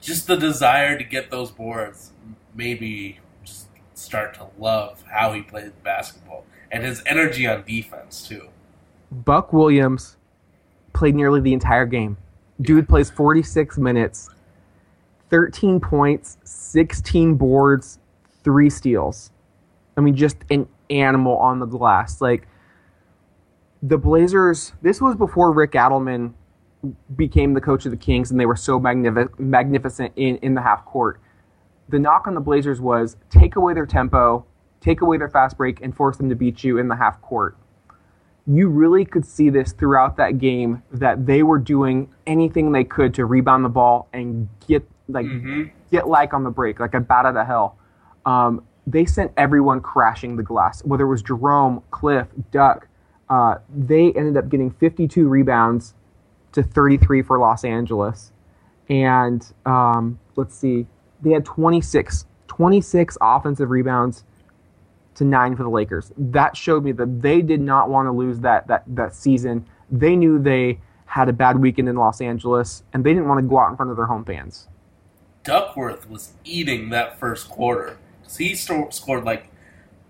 just the desire to get those boards maybe just start to love how he played basketball and his energy on defense too. Buck Williams played nearly the entire game. Dude plays 46 minutes, 13 points, 16 boards, three steals. I mean, just an animal on the glass. Like the Blazers, this was before Rick Adelman became the coach of the Kings, and they were so magnific- magnificent in, in the half court. The knock on the Blazers was take away their tempo, take away their fast break, and force them to beat you in the half court you really could see this throughout that game that they were doing anything they could to rebound the ball and get like Mhm. get like on the break, like a bat out of hell. Um, they sent everyone crashing the glass, whether it was Jerome, Cliff, Duck. Uh, they ended up getting 52 rebounds to 33 for Los Angeles. And um, let's see, they had 26, 26 offensive rebounds to nine for the Lakers. That showed me that they did not want to lose that that that season. They knew they had a bad weekend in Los Angeles, and they didn't want to go out in front of their home fans. Duckworth was eating that first quarter. He scored like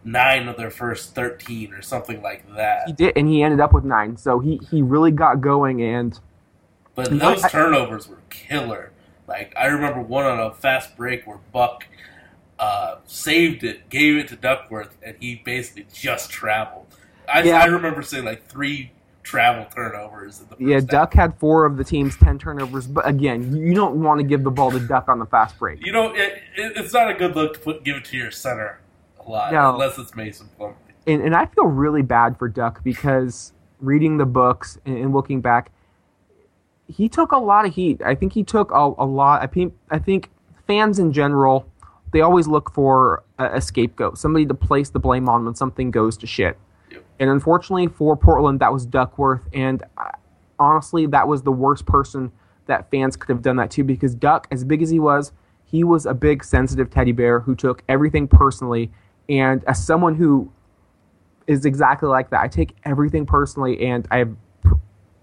nine of their first 13 or something like that. He did, and he ended up with nine. So he he really got going, and But those I- turnovers were killer. Like I remember one on a fast break where Buck uh, saved it, gave it to Duckworth, and he basically just traveled. I, Yeah. I remember seeing like three travel turnovers in the first yeah, half. Duck had four of the team's ten turnovers. But again, you don't want to give the ball to Duck on the fast break. You know, it, it, it's not a good look to put give it to your center a lot No. unless it's Mason Plumlee. and, and I feel really bad for Duck because reading the books and, and looking back, he took a lot of heat. I think he took a, a lot. I think I think fans in general, they always look for a, a scapegoat, somebody to place the blame on when something goes to shit. And unfortunately for Portland, that was Duckworth. And uh, honestly, that was the worst person that fans could have done that to because Duck, as big as he was, he was a big, sensitive teddy bear who took everything personally. And as someone who is exactly like that, I take everything personally and I have pr-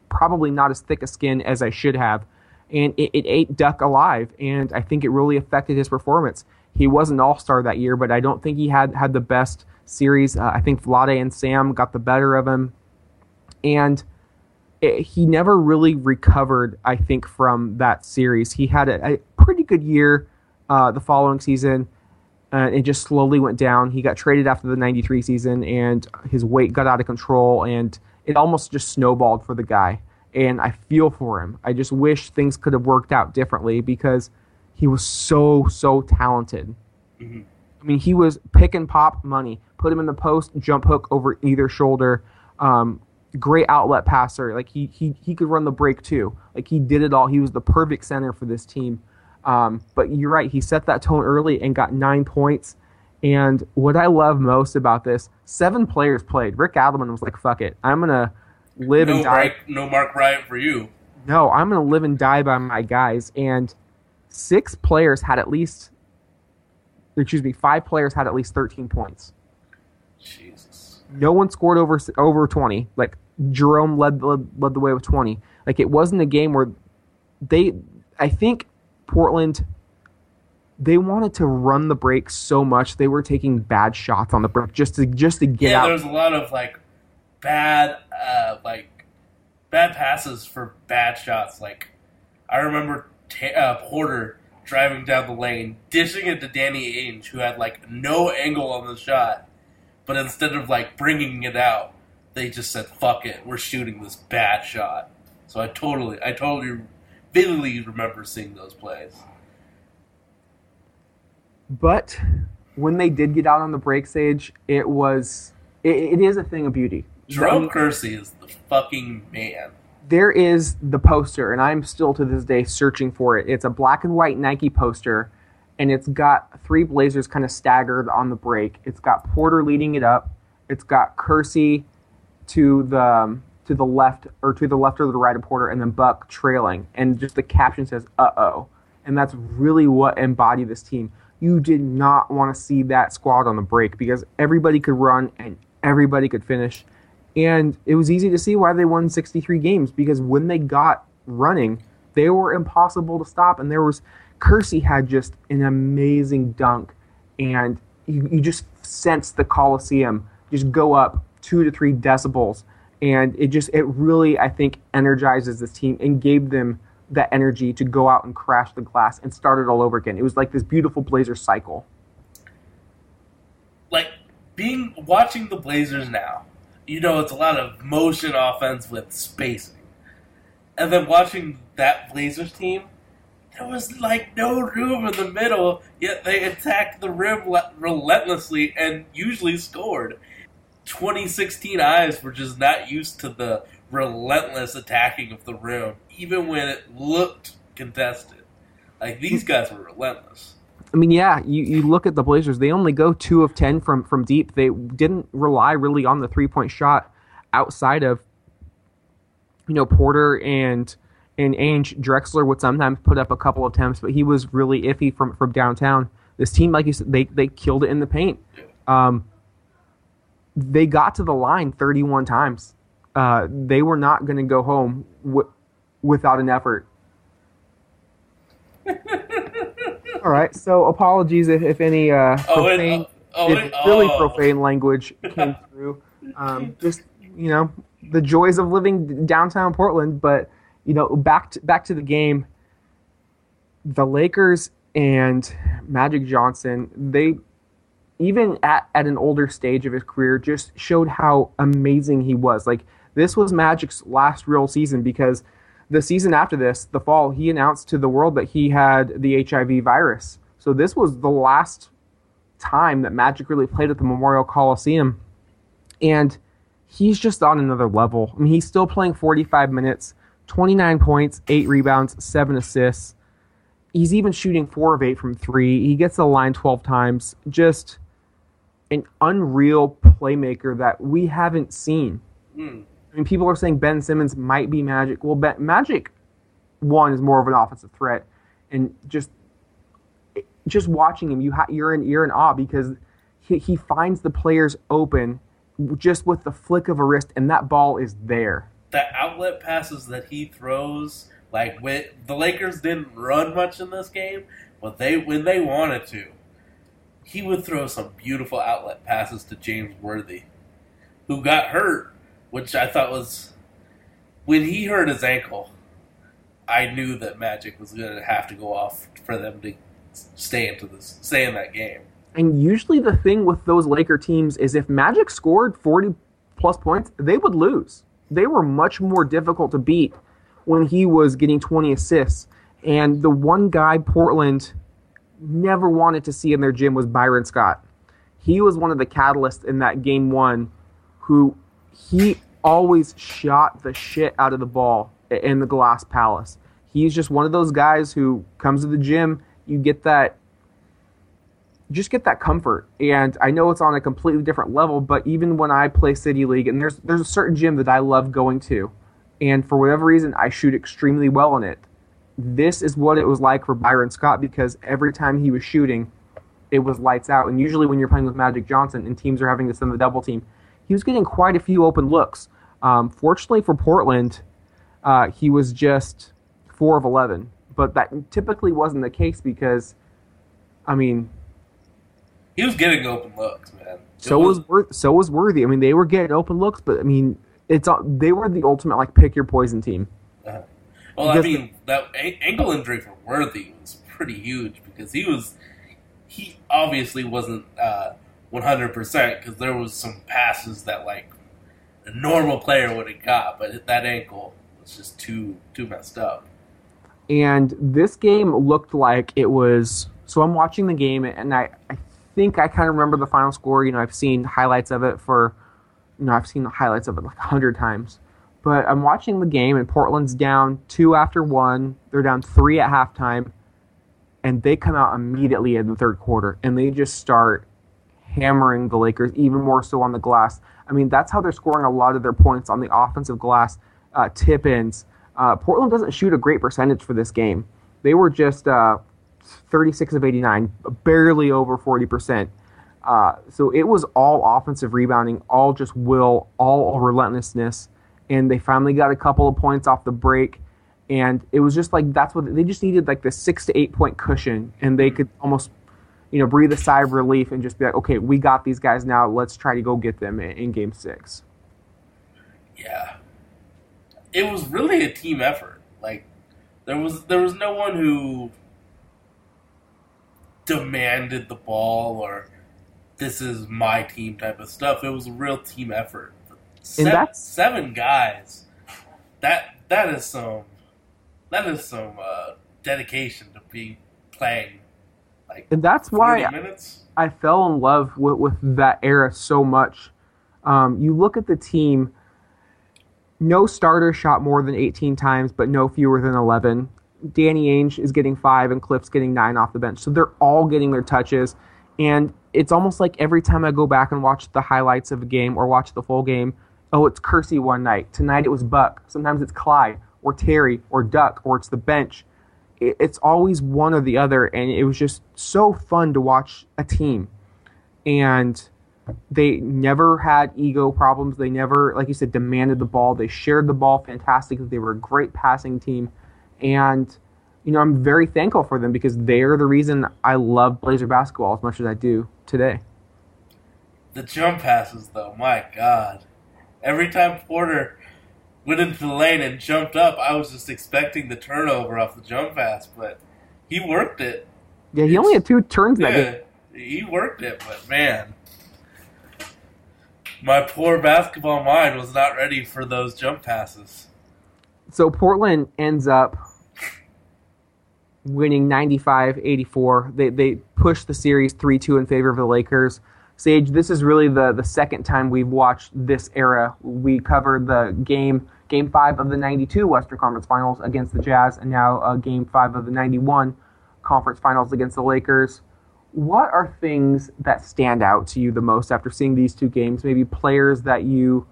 probably not as thick a skin as I should have. And it, it ate Duck alive. And I think it really affected his performance. He was an all star that year, but I don't think he had, had the best series. Uh, I think Vlade and Sam got the better of him. And it, he never really recovered, I think, from that series. He had a, a pretty good year uh, the following season. Uh, it just slowly went down. He got traded after the 93 season, and his weight got out of control, and it almost just snowballed for the guy. and I feel for him. I just wish things could have worked out differently because he was so so talented. Mhm. I mean, he was pick and pop money. Put him in the post, jump hook over either shoulder. Um, great outlet passer. Like he he he could run the break too. Like he did it all. He was the perfect center for this team. Um, but you're right. He set that tone early and got nine points. And what I love most about this, seven players played. Rick Adelman was like, "Fuck it, I'm gonna live No, and die." Mark, no Mark Bryant for you. no, I'm going to live and die by my guys. And six players had at least, excuse me, five players had at least 13 points. Jesus. No one scored over over 20. Like Jerome led, led led the way with 20. Like it wasn't a game where they, I think Portland, they wanted to run the break so much they were taking bad shots on the break just to just to get yeah, out. there's a lot of like bad, uh, like bad passes for bad shots. Like I remember ta uh, Porter driving down the lane, dishing it to Danny Ainge, who had like no angle on the shot, but instead of like bringing it out, they just said, "Fuck it, we're shooting this bad shot." So I totally, I totally, vividly remember seeing those plays. But when they did get out on the break stage, it was it, it is a thing of beauty. Jerome Kersey is the fucking man. There is the poster, and I'm still to this day searching for it. It's a black and white Nike poster, and it's got three Blazers kind of staggered on the break. It's got Porter leading it up. It's got Kersey to the um, to the left or to the left or the right of Porter, and then Buck trailing. And just the caption says "Uh oh," and that's really what embodied this team. You did not want to see that squad on the break because everybody could run and everybody could finish. And it was easy to see why they won 63 games because when they got running, they were impossible to stop. And there was Kersey had just an amazing dunk, and you, you just sense the Coliseum just go up two to three decibels. And it just, it really, I think, energizes this team and gave them that energy to go out and crash the glass and start it all over again. It was like this beautiful Blazer cycle. like being watching the Blazers now, you know it's a lot of motion offense with spacing. And then watching that Blazers team, there was like no room in the middle, yet they attacked the rim le- relentlessly and usually scored. 2016 eyes were just not used to the relentless attacking of the rim, even when it looked contested. Like these guys were relentless. I mean, yeah, you, you look at the Blazers, they only go two of 10 from, from deep. They didn't rely really on the three point shot outside of, you know, Porter and and Ainge. Drexler would sometimes put up a couple of attempts, but he was really iffy from, from downtown. This team, like you said, they, they killed it in the paint. Um, they got to the line 31 times. Uh, they were not going to go home w- without an effort. All right, so apologies if, if any uh, Oh, and, profane, oh, and- really oh. profane language came through. Um, just you know, the joys of living downtown Portland. But you know, back to, back to the game. The Lakers and Magic Johnson, they even at, at an older stage of his career, just showed how amazing he was. Like this was Magic's last real season because the season after this, the fall, he announced to the world that he had the HIV virus. So this was the last time that Magic really played at the Memorial Coliseum. And he's just on another level. I mean, he's still playing 45 minutes, 29 points, 8 rebounds, 7 assists. He's even shooting 4 of 8 from 3. He gets the line 12 times. Just an unreal playmaker that we haven't seen. Mm. I mean, people are saying Ben Simmons might be Magic. Well, ben, Magic one is more of an offensive threat, and just just watching him, you ha- you're in you're in awe because he, he finds the players open just with the flick of a wrist, and that ball is there. the outlet passes that he throws, like when the Lakers didn't run much in this game, but they when they wanted to, he would throw some beautiful outlet passes to James Worthy, who got hurt, which I thought was when he hurt his ankle. I knew that Magic was going to have to go off for them to stay into this, stay in that game. And usually, the thing with those Laker teams is if Magic scored 40 plus points, they would lose. they were much more difficult to beat when he was getting 20 assists. And the one guy Portland never wanted to see in their gym was Byron Scott. He was one of the catalysts in that game one who he always shot the shit out of the ball in the Glass Palace. He's just one of those guys who comes to the gym, you get that just get that comfort. And I know it's on a completely different level, but even when I play City League and there's there's a certain gym that I love going to, and for whatever reason I shoot extremely well in it. This is what it was like for Byron Scott because every time he was shooting, it was lights out. And usually when you're playing with Magic Johnson and teams are having to send the double team, he was getting quite a few open looks. Um, fortunately for Portland, uh, he was just four of eleven, but that typically wasn't the case because, I mean, He was getting open looks, man. It so was Wor- so was Worthy. I mean, they were getting open looks, but I mean, it's they were the ultimate like pick your poison team. Uh-huh. Well, I Because mean, that a- ankle injury for Worthy was pretty huge because he was he obviously wasn't uh, 100% because there was some passes that like a normal player would have got, but that ankle was just too too messed up. And this game looked like it was. So I'm watching the game, and I, I think I kind of remember the final score. You know, I've seen highlights of it for, you know, I've seen the highlights of it like a hundred times. But I'm watching the game, and Portland's down two after one. They're down three at halftime, and they come out immediately in the third quarter, and they just start hammering the Lakers, even more so on the glass. I mean, that's how they're scoring a lot of their points on the offensive glass, uh, tip ins. Uh, Portland doesn't shoot a great percentage for this game. They were just uh, 36 of 89, barely over 40%. Uh, so it was all offensive rebounding, all just will, all relentlessness. And they finally got a couple of points off the break. And it was just like that's what they just needed like the six to eight point cushion, and they could almost you know, breathe a sigh of relief and just be like, okay, we got these guys now. Let's try to go get them in, in game six. Yeah, it was really a team effort. Like there was there was no one who demanded the ball or this is my team type of stuff. It was a real team effort. Seven, that's- seven guys. That that is some that is some uh, dedication to be playing like And that's why minutes. I fell in love with, with that era so much. Um, you look at the team, no starter shot more than 18 times, but no fewer than 11. Danny Ainge is getting five, and Cliff's getting nine off the bench. So they're all getting their touches. And it's almost like every time I go back and watch the highlights of a game or watch the full game, oh, it's Kersey one night. Tonight it was Buck. Sometimes it's Clyde or Terry or Duck or it's the bench. It- It's always one or the other. And it was just so fun to watch a team and they never had ego problems. They never, like you said, demanded the ball. They shared the ball fantastically. They were a great passing team, and you know I'm very thankful for them because they're the reason I love Blazer basketball as much as I do today. The jump passes, though, my God. Every time Porter went into the lane and jumped up, I was just expecting the turnover off the jump pass, but he worked it. Yeah, he only had two turns in that game. He worked it, but man. My poor basketball mind was not ready for those jump passes. So Portland ends up winning 95-84. They they push the series 3-2 in favor of the Lakers. Sage, this is really the the second time we've watched this era. We covered the game game 5 of the 92 Western Conference Finals against the Jazz and now uh, game 5 of the 91 Conference Finals against the Lakers. What are things that stand out to you the most after seeing these two games? Maybe players that you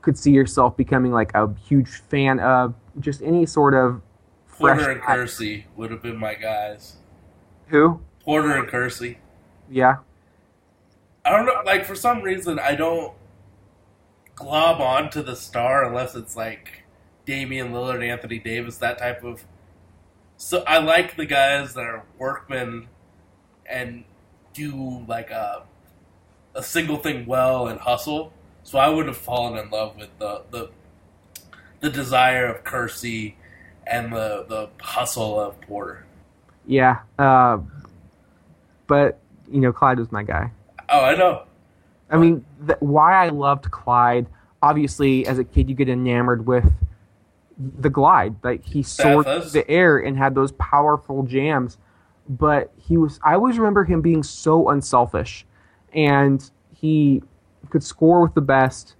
could see yourself becoming like a huge fan of just any sort of fresh Porter and Kersey would have been my guys. who Porter and Kersey. yeah I don't know. Like for some reason, I don't glob onto the star unless it's like Damian Lillard, Anthony Davis, that type of. So I like the guys that are workmen and do like a a single thing well and hustle. So I would have fallen in love with the the the desire of Kersey and the the hustle of Porter. yeah uh, but you know Clyde was my guy Oh, I know. I mean th- why I loved Clyde obviously, as a kid, you get enamored with the glide. Like he soared Bathos. the air and had those powerful jams. But he was. I always remember him being so unselfish, and he could score with the best.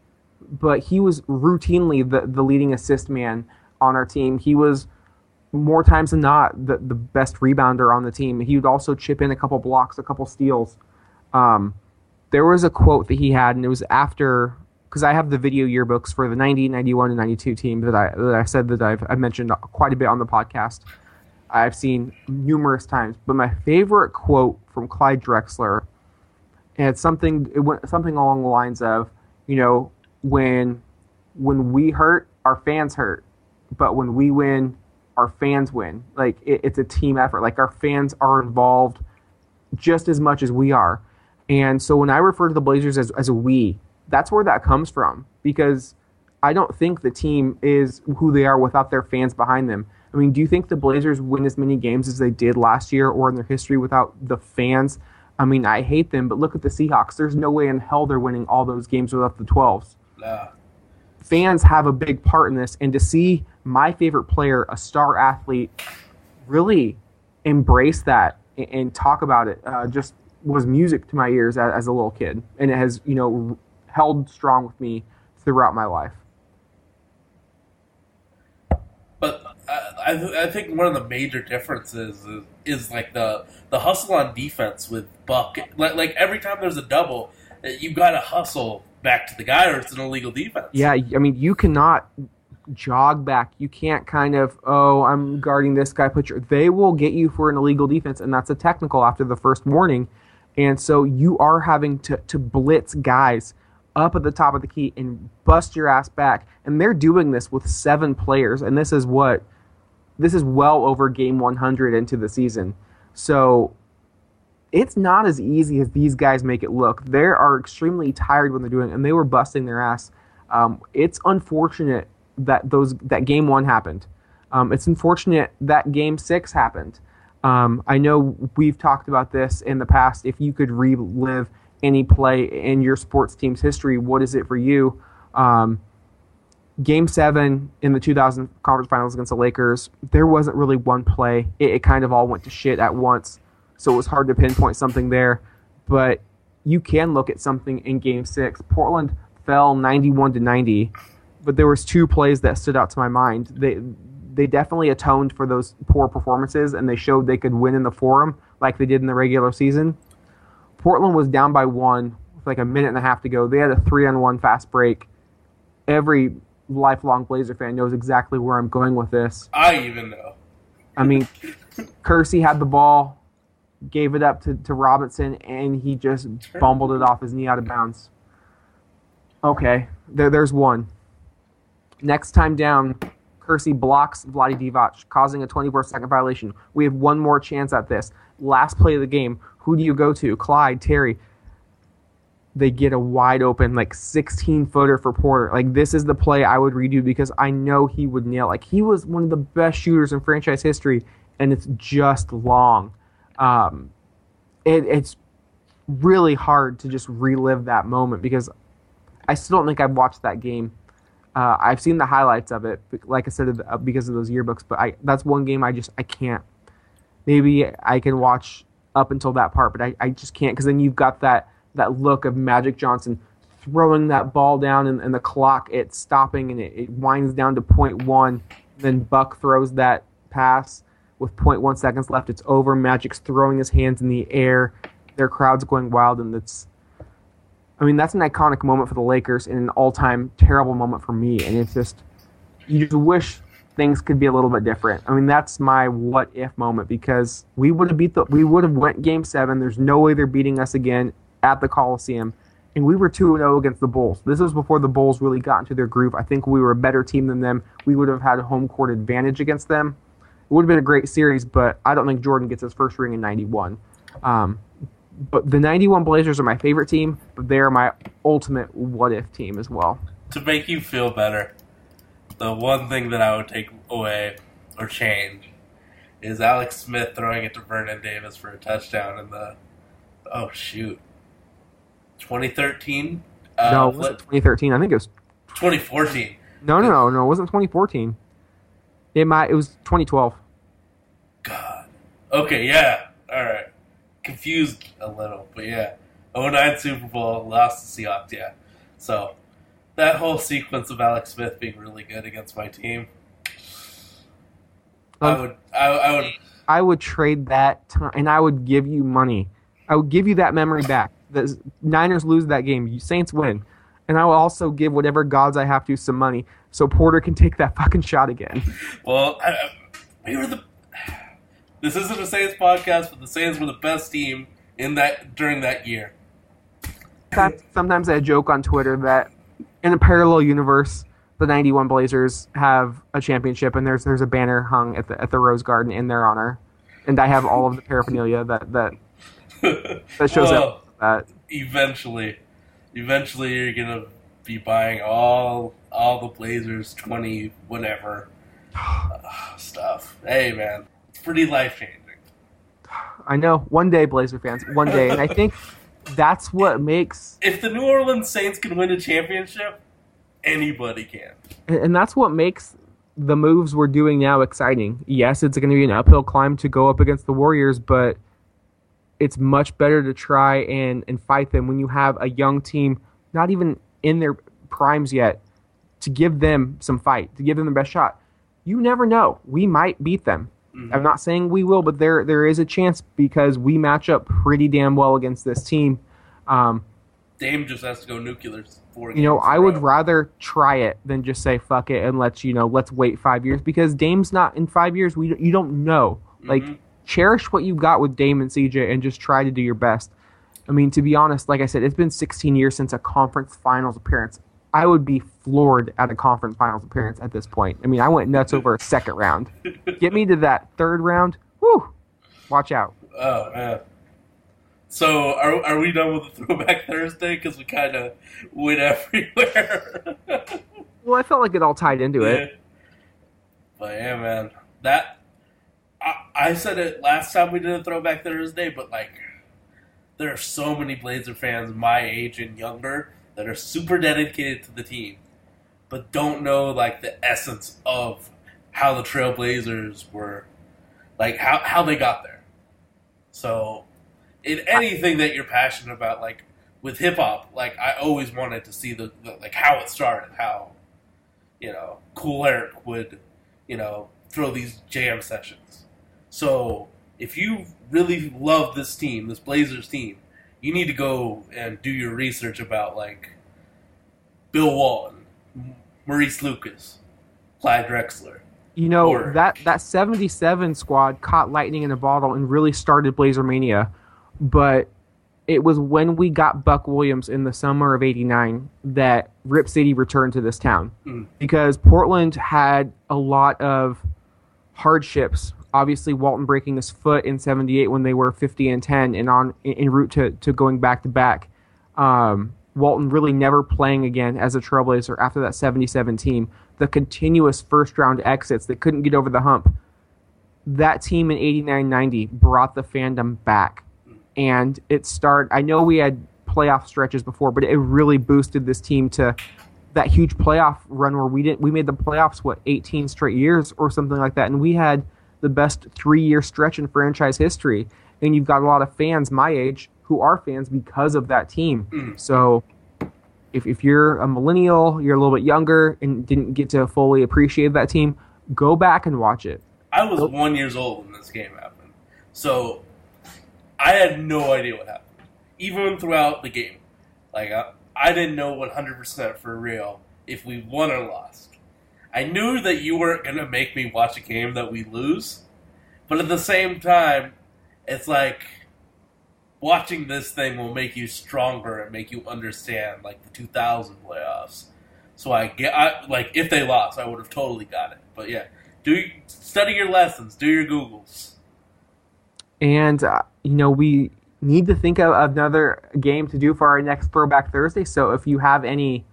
But he was routinely the the leading assist man on our team. He was more times than not the, the best rebounder on the team. He would also chip in a couple blocks, a couple steals. Um, there was a quote that he had, and it was after because I have the video yearbooks for the 90, 91, and 92 team that I that I said that I've, I've mentioned quite a bit on the podcast. I've seen numerous times, but my favorite quote from Clyde Drexler, and it's something it went something along the lines of, you know, when when we hurt, our fans hurt, but when we win, our fans win. Like it, it's a team effort. Like our fans are involved just as much as we are. And so when I refer to the Blazers as, as a we, that's where that comes from because I don't think the team is who they are without their fans behind them. I mean, do you think the Blazers win as many games as they did last year or in their history without the fans? I mean, I hate them, but look at the Seahawks. There's no way in hell they're winning all those games without the 12s Nah. fans have a big part in this and to see my favorite player a star athlete really embrace that and, and talk about it uh, just was music to my ears as, as a little kid and it has you know held strong with me throughout my life But I, I, th- I think one of the major differences is, is like the the hustle on defense with Buck. Like, like every time there's a double, uh, you got to hustle back to the guy, or it's an illegal defense. yeah i mean you cannot jog back you can't kind of oh i'm guarding this guy put your they will get you for an illegal defense and that's a technical after the first warning and so you are having to, to blitz guys up at the top of the key and bust your ass back and they're doing this with seven players and this is what this is well over game 100 into the season so it's not as easy as these guys make it look. They are extremely tired when they're doing it, and they were busting their ass. Um, it's unfortunate that those that game one happened. Um, it's unfortunate that game six happened. Um, I know we've talked about this in the past. If you could relive any play in your sports team's history, what is it for you? Um, game seven in the 2000 conference finals against the Lakers, there wasn't really one play. It, it kind of all went to shit at once, so it was hard to pinpoint something there. But you can look at something in game six. Portland fell 91 to 90, but there was two plays that stood out to my mind. They they definitely atoned for those poor performances, and they showed they could win in the forum like they did in the regular season. Portland was down by one with like a minute and a half to go. They had a three on one fast break. Every lifelong Blazer fan knows exactly where I'm going with this. I even know. I mean, Kersey had the ball, gave it up to, to Robinson, and he just bumbled it off his knee out of bounds. Okay, there, there's one. Next time down, Kersey blocks Vlade Divac, causing a 24 second violation. We have one more chance at this. Last play of the game. Who do you go to? Clyde, Terry. They get a wide open, like 16 footer for Porter. Like, this is the play I would redo because I know he would nail. Like, he was one of the best shooters in franchise history, and it's just long. Um, it, it's really hard to just relive that moment because I still don't think I've watched that game. Uh, I've seen the highlights of it, like I said, uh, because of those yearbooks. But I that's one game I just I can't. Maybe I can watch up until that part, but I, I just can't because then you've got that that look of Magic Johnson throwing that ball down and, and the clock it's stopping and it, it winds down to point one. Then Buck throws that pass with point one seconds left. It's over. Magic's throwing his hands in the air. Their crowd's going wild, and it's I mean, that's an iconic moment for the Lakers and an all-time terrible moment for me. And it's just, you just wish things could be a little bit different. I mean, that's my what if moment because we would have beat the, we would have went Game Seven. There's no way they're beating us again at the Coliseum, and we were two and zero against the Bulls. This was before the Bulls really got into their groove. I think we were a better team than them. We would have had a home court advantage against them. It would have been a great series, but I don't think Jordan gets his first ring in '91. Um, but the 91 Blazers are my favorite team, but they're my ultimate what if team as well. To make you feel better, the one thing that I would take away or change is Alex Smith throwing it to Vernon Davis for a touchdown in the oh shoot 2013. Uh, no, it wasn't 2013. I think it was 2014. No, no, no, no. It wasn't 2014. It might. It was 2012. God. Okay, yeah. All right. Confused a little, but yeah. 09 Super Bowl, lost to Seahawks, yeah. So, that whole sequence of Alex Smith being really good against my team, I would, I, I would, I would trade that time, and I would give you money. I would give you that memory back. The Niners lose that game. You Saints win, and I will also give whatever gods I have to some money so Porter can take that fucking shot again. well, I, I- we were the. This isn't a Saints podcast, but the Saints were the best team in that during that year. Sometimes- I joke on Twitter that in a parallel universe, the '91 Blazers have a championship, and there's there's a banner hung at the at the Rose Garden in their honor, and I have all of the paraphernalia that that that shows Well, up that. eventually, eventually you're gonna be buying all all the Blazers twenty whatever uh, stuff. Hey man, pretty life changing. I know one day, Blazer fans, one day, and I think that's what makes If the New Orleans Saints can win a championship, anybody can. And and that's what makes the moves we're doing now exciting. Yes, it's going to be an uphill climb to go up against the Warriors, but it's much better to try and, and fight them when you have a young team, not even in their primes yet, to give them some fight, to give them the best shot. You never know. We might beat them. I'm not saying we will, but there there is a chance because we match up pretty damn well against this team. Um, Dame just has to go nuclear. Four you know, I would rather try it than just say fuck it and let's you know let's wait five years because Dame's not in five years. We you don't know. Like Mhm. cherish what you've got with Dame and CJ and just try to do your best. I mean, to be honest, like I said, it's been 16 years since a conference finals appearance. I would be floored at a conference finals appearance at this point. I mean, I went nuts over a second round. Get me to that third round. Whew. Watch out. Oh man. So are are we done with the throwback Thursday? Because we kind of went everywhere. Well, I felt like it all tied into it. But yeah, man, that I, I said it last time we did a throwback Thursday, but like, there are so many Blazer fans my age and younger that are super dedicated to the team, but don't know like the essence of how the Trailblazers were, like how how they got there. So, in anything that you're passionate about, like with hip hop, like I always wanted to see the, the like how it started, how you know, Kool Herc would, you know, throw these jam sessions. So if you really love this team, this Blazers team, you need to go and do your research about like Bill Walton, Maurice Lucas, Clyde Drexler. You know Or- that that '77 squad caught lightning in a bottle and really started Blazer Mania, but it was when we got Buck Williams in the summer of '89 that Rip City returned to this town Mm. because Portland had a lot of hardships. Obviously, Walton breaking his foot in '78 when they were 50 and 10 and on en route to, to going back to back. Um, Walton really never playing again as a Trailblazer after that 77 team. The continuous first round exits that couldn't get over the hump. That team in 89 90 brought the fandom back. And it started, I know we had playoff stretches before, but it really boosted this team to that huge playoff run where we didn't, we made the playoffs, what, 18 straight years or something like that. And we had the best three year stretch in franchise history. And you've got a lot of fans my age who are fans because of that team. Mm. So if, if you're a millennial, you're a little bit younger and didn't get to fully appreciate that team, go back and watch it. I was one years old when this game happened, so I had no idea what happened, even throughout the game. Like I, I didn't know one hundred percent for real if we won or lost. I knew that you weren't gonna make me watch a game that we lose, but at the same time, it's like watching this thing will make you stronger and make you understand like the 2000 playoffs. So I get, I like if they lost, I would have totally got it. But yeah, do study your lessons, do your googles. And, uh, you know, we need to think of another game to do for our next Throwback Thursday. So if you have any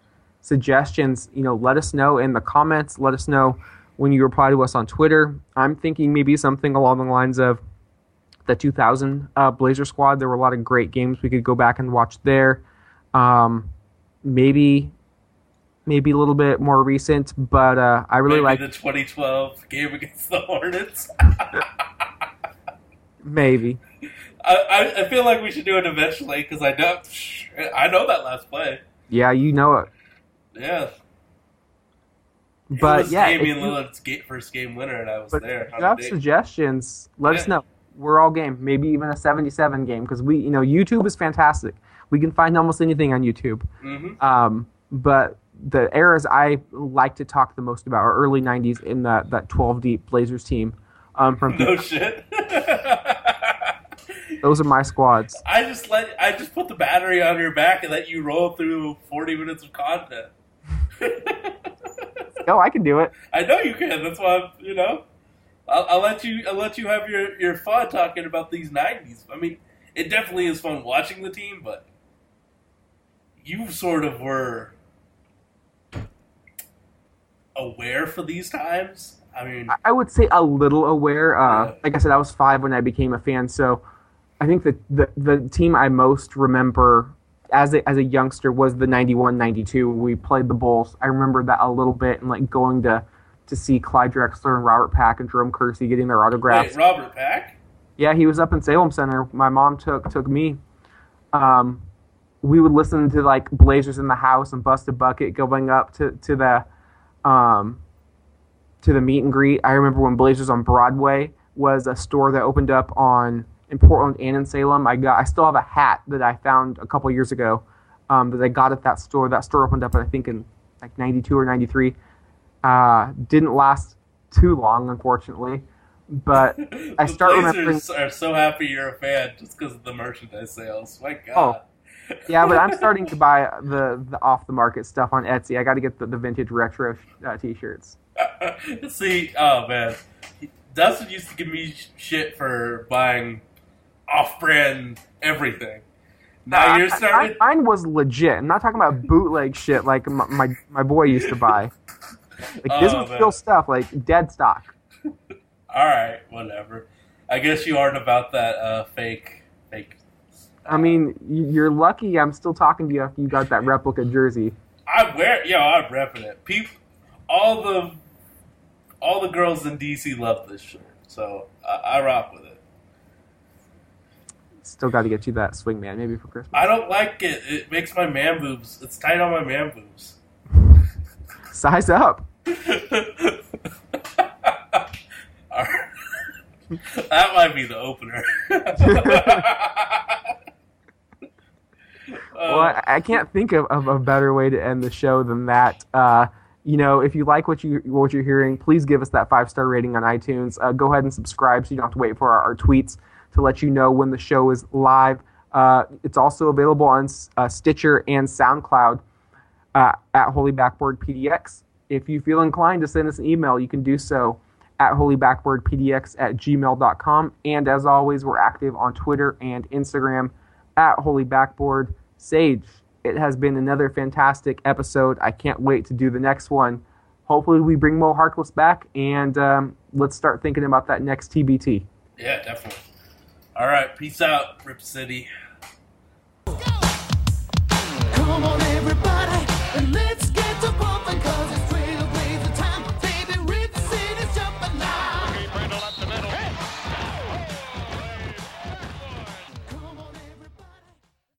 suggestions, you know, let us know in the comments. Let us know when you reply to us on Twitter. I'm thinking maybe something along the lines of the 2000 uh, Blazer squad. There were a lot of great games we could go back and watch there. Um, maybe maybe a little bit more recent, but uh, I really like the 2012 game against the Hornets. maybe. I, I, feel like we should do it eventually because I know I know that last play. Yeah, you know it. Yeah, it But yeah, Damian Lillard's first game winner, and I was there. if you have suggestions, let us know. We're all game. Maybe even a 77 game because we, you know, YouTube is fantastic. We can find almost anything on YouTube. Mhm. Um, but the eras I like to talk the most about are early 90s in that, that 12 deep Blazers team. Um, from No shit. those are my squads. I just let I just put the battery on your back and let you roll through 40 minutes of content. Oh, I can do it. I know you can. That's why I'm, you know. I'll, I'll let you. I'll let you have your your fun talking about these '90s. I mean, it definitely is fun watching the team, but you sort of were aware for these times. I mean, I- I would say a little aware. Uh, Yeah. Like I said, I was five when I became a fan, so I think that the the team I most remember as a as a youngster was the 91-92. We played the Bulls. I remember that a little bit, and like going to to see Clyde Drexler and Robert Pack and Jerome Kersey getting their autographs. wait, Robert Pack. Yeah, he was up in Salem Center. My mom took took me. Um, we would listen to like Blazers in the House and Bust a Bucket going up to to the um, to the meet and greet. I remember when Blazers on Broadway was a store that opened up on in Portland and in Salem. I got I still have a hat that I found a couple years ago um, that I got at that store. That store opened up I think in like '92 or '93. Uh, didn't last too long, unfortunately. But I start Blazers remembering. are so happy you're a fan just because of the merchandise sales. My God. Oh. Yeah, but I'm starting to buy the, the off the market stuff on Etsy. I got to get the, the vintage retro uh, t-shirts. See, oh man, Dustin used to give me sh- shit for buying off-brand everything. Now Uh, you're starting. I- mine was legit. I'm not talking about bootleg shit like my, my, my boy used to buy. Like this Oh, was man. real stuff, like dead stock. All right, whatever. I guess you aren't about that uh, fake, fake. I mean, you're lucky I'm still talking to you after you got that replica jersey. I wear, yo, I'm repping it. People, all the, all the girls in DC love this shirt, so I, I rock with it. Still got to get you that swing man, maybe for Christmas. I don't like it. It makes my man boobs. It's tight on my man boobs. Size up. That might be the opener. Well, I, I can't think of, of a better way to end the show than that. Uh, you know, if you like what you what you're hearing, please give us that five star rating on iTunes. Uh, go ahead and subscribe so you don't have to wait for our, our tweets to let you know when the show is live. Uh, it's also available on uh, Stitcher and SoundCloud uh, at Holy Backboard PDX. If you feel inclined to send us an email, you can do so at holybackboardpdx at gmail.com. And as always, we're active on Twitter and Instagram at Holy Backboard. Sage, it has been another fantastic episode. I can't wait to do the next one. Hopefully, we bring Mo Harkless back, and um, let's start thinking about that next TBT. yeah, definitely. All right, peace out, Rip City.